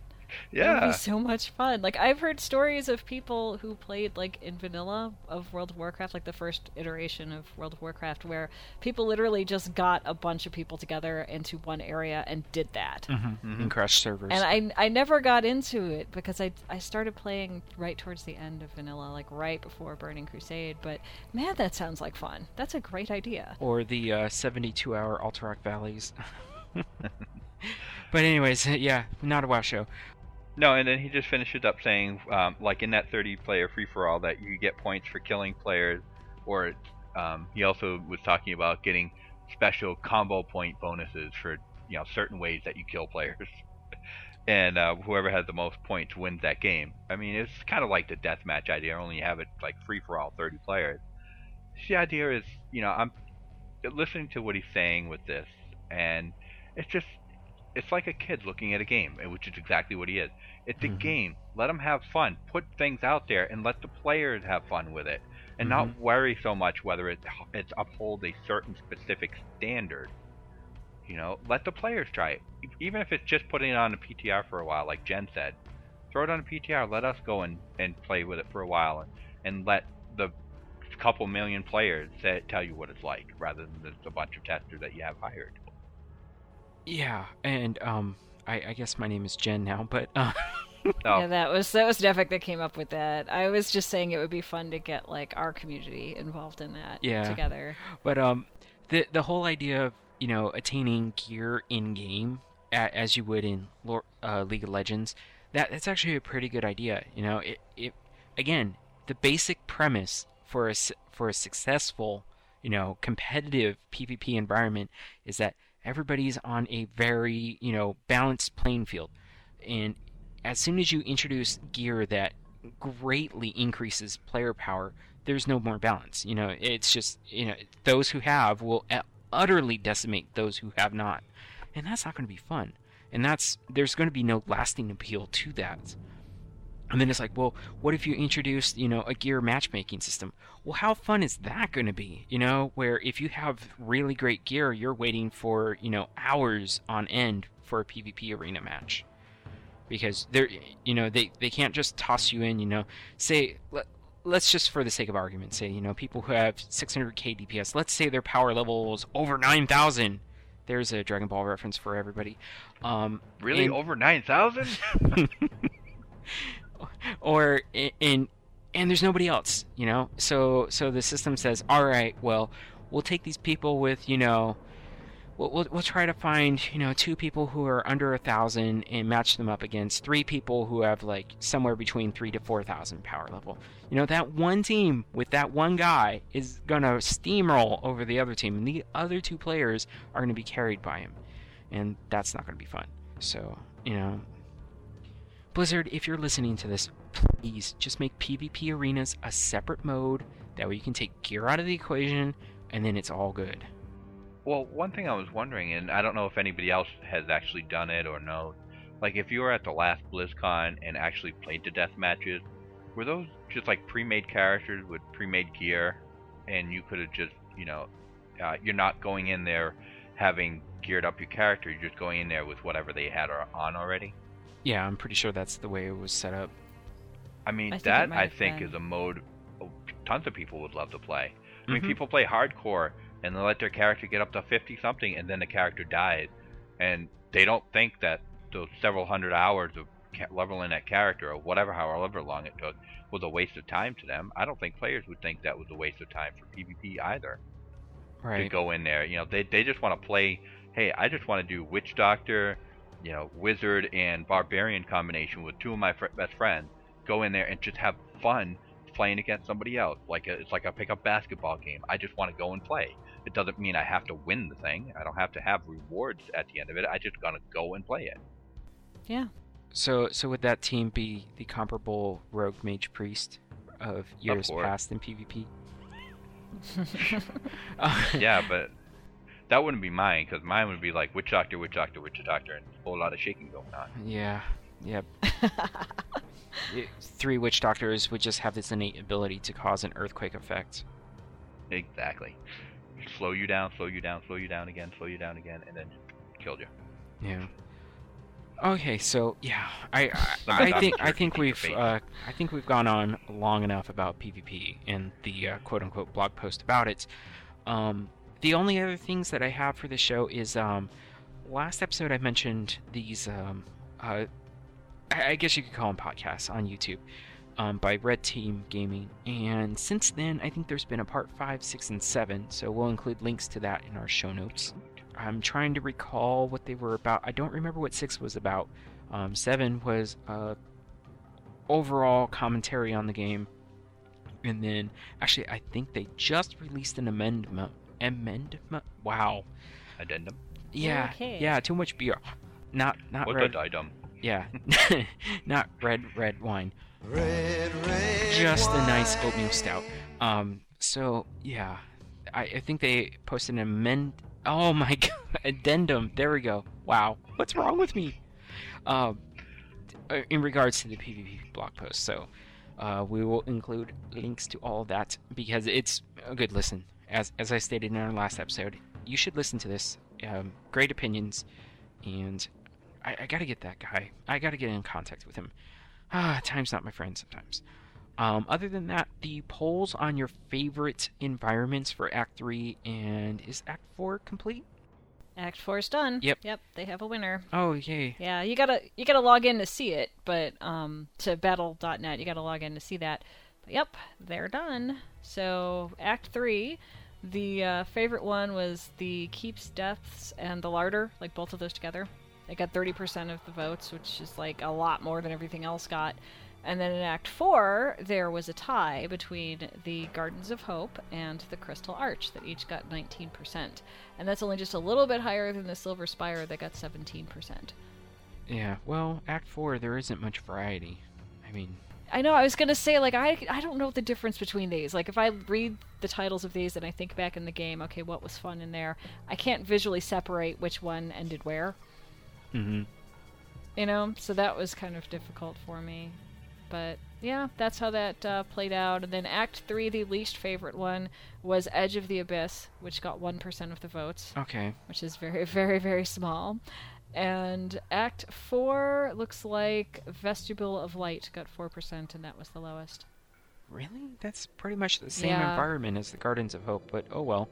[SPEAKER 7] That would
[SPEAKER 6] Yeah.
[SPEAKER 7] be so much fun. Like I've heard stories of people who played like in vanilla of World of Warcraft, like the first iteration of World of Warcraft, where people literally just got a bunch of people together into one area and did that.
[SPEAKER 5] Mm-hmm. And crash servers.
[SPEAKER 7] And I I never got into it because I I started playing right towards the end of vanilla, like right before Burning Crusade. But man, that sounds like fun. That's a great idea.
[SPEAKER 5] or the uh, 72 hour Alterac Valleys. but anyways, yeah, not a WoW show.
[SPEAKER 6] No, and then he just finishes up saying, um, like in that 30-player free-for-all, that you get points for killing players, or um, he also was talking about getting special combo point bonuses for you know certain ways that you kill players. and uh, whoever has the most points wins that game. I mean, it's kind of like the deathmatch idea, only you have it like free for all, 30 players. The idea is, you know, I'm listening to what he's saying with this, and it's just, it's like a kid looking at a game, which is exactly what he is. It's a
[SPEAKER 5] Mhm.
[SPEAKER 6] game. Let them have fun. Put things out there and let the players have fun with it, and
[SPEAKER 5] Mhm.
[SPEAKER 6] not worry so much whether it it upholds a certain specific standard. You know, let the players try it. Even if it's just putting it on a PTR for a while, like Jen said, throw it on a PTR. Let us go and, and play with it for a while, and, and let the couple million players tell you what it's like, rather than just a bunch of testers that you have hired.
[SPEAKER 5] Yeah, and um, I, I guess my name is Jen now, but uh,
[SPEAKER 6] No,
[SPEAKER 7] Yeah, that was that was Nevik that came up with that. I was just saying it would be fun to get like our community involved in that
[SPEAKER 5] Yeah.
[SPEAKER 7] together.
[SPEAKER 5] But um, the the whole idea of you know attaining gear in game as you would in Lor- uh, League of Legends, that that's actually a pretty good idea. You know, it it again the basic premise for a for a successful you know competitive PvP environment is that everybody's on a very you know balanced playing field, and as soon as you introduce gear that greatly increases player power, there's no more balance. You know, it's just you know those who have will utterly decimate those who have not, and that's not going to be fun. And that's there's going to be no lasting appeal to that. And then it's like, well, what if you introduced, you know, a gear matchmaking system? Well, how fun is that going to be? You know, where if you have really great gear, you're waiting for, you know, hours on end for a PvP arena match. Because they're, you know, they, they can't just toss you in, you know, say, let, let's just for the sake of argument say, you know, people who have 600k DPS, let's say their power level is over 9,000. There's a Dragon Ball reference for everybody. Um,
[SPEAKER 6] really
[SPEAKER 5] and-
[SPEAKER 6] over nine thousand?
[SPEAKER 5] or in, and there's nobody else you know? So so the system says all right well we'll take these people with you know we'll, we'll, we'll try to find you know two people who are under a thousand and match them up against three people who have like somewhere between three to four thousand power level. You know that one team with that one guy is gonna steamroll over the other team and the other two players are gonna be carried by him and that's not gonna be fun. So you know Blizzard, if you're listening to this, please just make PvP arenas a separate mode. That way you can take gear out of the equation, and then it's all good.
[SPEAKER 6] Well, one thing I was wondering, and I don't know if anybody else has actually done it or knows, like if you were at the last BlizzCon and actually played the death matches, were those just like pre-made characters with pre-made gear, and you could have just, you know, uh, you're not going in there having geared up your character, you're just going in there with whatever they had on already.
[SPEAKER 5] Yeah, I'm pretty sure that's the way it was set up.
[SPEAKER 6] I mean,
[SPEAKER 7] I
[SPEAKER 6] that I think
[SPEAKER 7] been.
[SPEAKER 6] is a mode tons of people would love to play. I mean,
[SPEAKER 5] Mhm.
[SPEAKER 6] people play hardcore and they let their character get up to 50 something and then the character dies. And they don't think that those several hundred hours of leveling that character or whatever, however long it took, was a waste of time to them. I don't think players would think that was a waste of time for PvP either.
[SPEAKER 5] Right.
[SPEAKER 6] To go in there, you know, they, they just want to play, hey, I just want to do Witch Doctor, you know, Wizard and Barbarian combination with two of my fr- best friends. Go in there and just have fun playing against somebody else. Like a, it's like a pickup basketball game. I just want to go and play. It doesn't mean I have to win the thing. I don't have to have rewards at the end of it. I just gotta go and play it.
[SPEAKER 7] Yeah.
[SPEAKER 5] So, so would that team be the comparable Rogue Mage Priest of years
[SPEAKER 6] course.
[SPEAKER 5] past in PvP? Uh,
[SPEAKER 6] Yeah, but that wouldn't be mine because mine would be like Witch Doctor, Witch Doctor, Witch Doctor, and a whole lot of shaking going on.
[SPEAKER 5] Yeah. Yep. Y- Three witch doctors would just have this innate ability to cause an earthquake effect.
[SPEAKER 6] Exactly. Slow you down, slow you down, slow you down again, slow you down again, and then killed you.
[SPEAKER 5] Yeah. Okay, so yeah, I I, I think I think we've uh, I think we've gone on long enough about PvP and the uh, quote unquote blog post about it. Um, the only other things that I have for the show is um, last episode I mentioned these um, uh, I, I guess you could call them podcasts on YouTube um, by Red Team Gaming, and since then I think there's been a part five, six, and seven. So we'll include links to that in our show notes. I'm trying to recall what they were about. I don't remember what six was about. Um, seven was uh, overall commentary on the game, and then actually I think they just released an amendment. Amendment? Wow.
[SPEAKER 6] Addendum.
[SPEAKER 5] Yeah.
[SPEAKER 7] Okay.
[SPEAKER 5] Yeah. Too much beer. Not not
[SPEAKER 6] What
[SPEAKER 5] red.
[SPEAKER 6] the item?
[SPEAKER 5] Yeah, not red red wine.
[SPEAKER 8] Red, red
[SPEAKER 5] Just a nice oatmeal stout. Um. So yeah, I, I think they posted an amend. Oh my god, addendum. There we go. Wow, what's wrong with me? Um, uh, in regards to the PvP blog post, so uh, we will include links to all that because it's a good listen. As as I stated in our last episode, you should listen to this. Um, great opinions, and I, I gotta get that guy. I gotta get in contact with him. Ah, time's not my friend sometimes. Um, other than that, the polls on your favorite environments for Act 3 and is Act 4 complete?
[SPEAKER 7] Act four is done.
[SPEAKER 5] Yep.
[SPEAKER 7] Yep. They have a winner.
[SPEAKER 5] Oh, yay.
[SPEAKER 7] Yeah, you gotta you gotta log in to see it, but um, to battle.net, you gotta log in to see that. But yep, they're done. So Act three, the uh, favorite one was the Keeps Deaths and the Larder, like both of those together. They got 30% of the votes, which is like a lot more than everything else got. And then in Act 4, there was a tie between the Gardens of Hope and the Crystal Arch that each got 19%. And that's only just a little bit higher than the Silver Spire that got 17%.
[SPEAKER 5] Yeah, well, Act 4, there isn't much variety. I mean,
[SPEAKER 7] I know, I was going to say, like, I, I don't know the difference between these. Like, if I read the titles of these and I think back in the game, okay, what was fun in there, I can't visually separate which one ended where.
[SPEAKER 5] Mm-hmm.
[SPEAKER 7] you know so that was kind of difficult for me but yeah that's how that uh, played out and then act 3 the least favorite one was edge of the abyss which got 1% of the votes
[SPEAKER 5] okay.
[SPEAKER 7] which is very very very small and act 4 looks like vestibule of light got 4% and that was the lowest
[SPEAKER 5] Really? That's pretty much the same
[SPEAKER 7] Yeah.
[SPEAKER 5] environment as the Gardens of Hope, but oh well.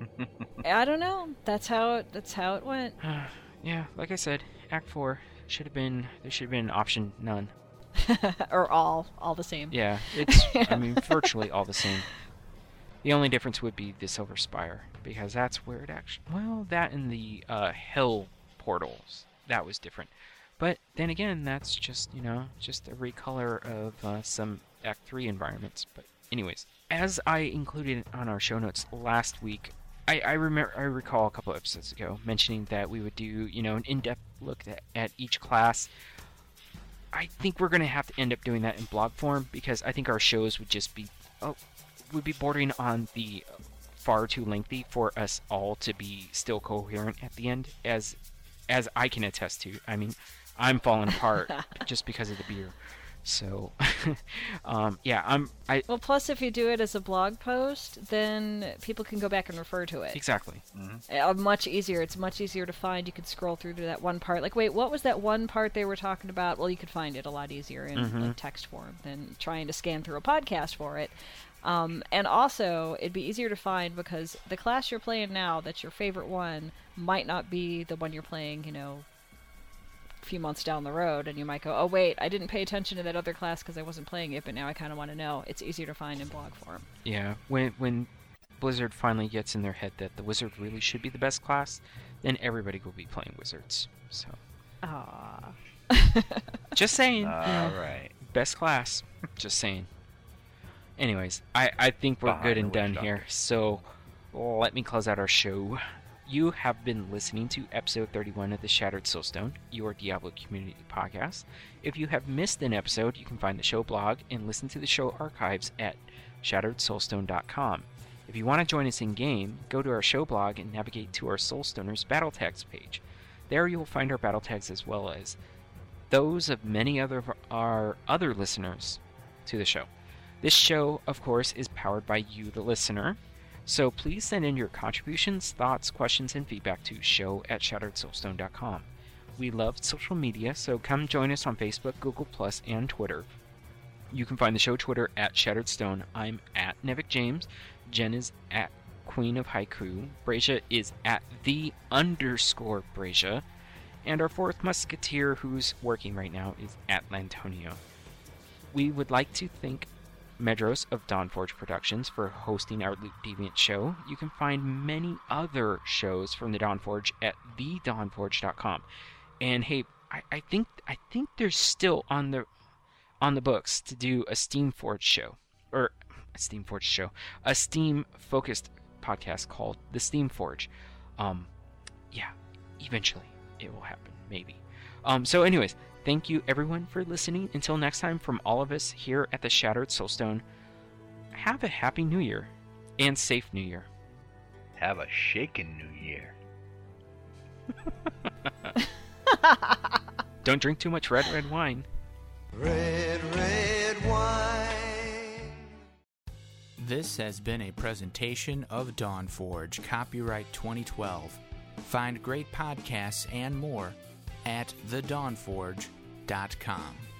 [SPEAKER 7] i don't know that's how it that's how it went
[SPEAKER 5] yeah, like I said, Act 4 should have been, there should have been option none.
[SPEAKER 7] or all all the same
[SPEAKER 5] Yeah, it's, I mean, virtually all the same. The only difference would be the Silver Spire, because that's where it actually. Well, that and the uh, Hell portals. That was different. But then again, that's just, you know, just a recolor of uh, some Act 3 environments. But, anyways, as I included on our show notes last week, I, I remember I recall a couple episodes ago mentioning that we would do, you know, an in-depth look at, at each class I think we're gonna have to end up doing that in blog form because I think our shows would just be oh, would be bordering on the far too lengthy for us all to be still coherent at the end, as as I can attest to. I mean, I'm falling apart just because of the beer. So, um, yeah, I'm. I
[SPEAKER 7] well plus if you do it as a blog post then people can go back and refer to it
[SPEAKER 5] exactly.
[SPEAKER 7] uh, much easier. It's much easier to find. You could scroll through to that one part. Like, wait, what was that one part they were talking about? Well, you could find it a lot easier in like, text form than trying to scan through a podcast for it. Um, and also, it'd be easier to find because the class you're playing now, that's your favorite one, might not be the one you're playing. You know, few months down the road, and you might go, "Oh, wait, I didn't pay attention to that other class because I wasn't playing it, but now I kind of want to know." It's easier to find in blog form.
[SPEAKER 5] Yeah, when when Blizzard finally gets in their head that the wizard really should be the best class, then everybody will be playing wizards. So,
[SPEAKER 7] Ah.
[SPEAKER 5] just saying. you know.
[SPEAKER 6] All right.
[SPEAKER 5] best class. Just saying. Anyways, I, I think we're
[SPEAKER 6] Behind
[SPEAKER 5] good and done here. So let me close out our show. You have been listening to episode 31 of the Shattered Soulstone, your Diablo community podcast. If you have missed an episode, you can find the show blog and listen to the show archives at shatteredsoulstone.com. If you want to join us in game, go to our show blog and navigate to our Soulstoners battle tags page. There you will find our battle tags as well as those of many other of our other listeners to the show. This show, of course, is powered by you, the listener. So please send in your contributions, thoughts, questions, and feedback to show at shatteredsoulstone.com. We love social media, so come join us on Facebook, Google, Plus, and Twitter. You can find the show Twitter at Shattered Stone. I'm at Nevik James. Jen is at Queen of Haiku. Brazia is at the underscore Brazia. And our fourth musketeer, who's working right now, is at Lantonio. We would like to thank Medros of Dawnforge Productions for hosting our Loot Deviant show. You can find many other shows from the Dawnforge at thedawnforge.com. And hey, I, I think I think there's still on the on the books to do a Steamforge show or a Steamforge show, a Steam focused podcast called the Steamforge. Um, yeah, eventually it will happen, maybe. Um, so, anyways, thank you everyone for listening. Until next time, from all of us here at the Shattered Soulstone, have a happy New Year and safe New Year.
[SPEAKER 6] Have a shaken New Year.
[SPEAKER 5] Don't drink too much red, red wine.
[SPEAKER 8] Red, red wine.
[SPEAKER 1] This has been a presentation of Dawnforge, copyright 2012. Find great podcasts and more at the thedawnforge.com dot com.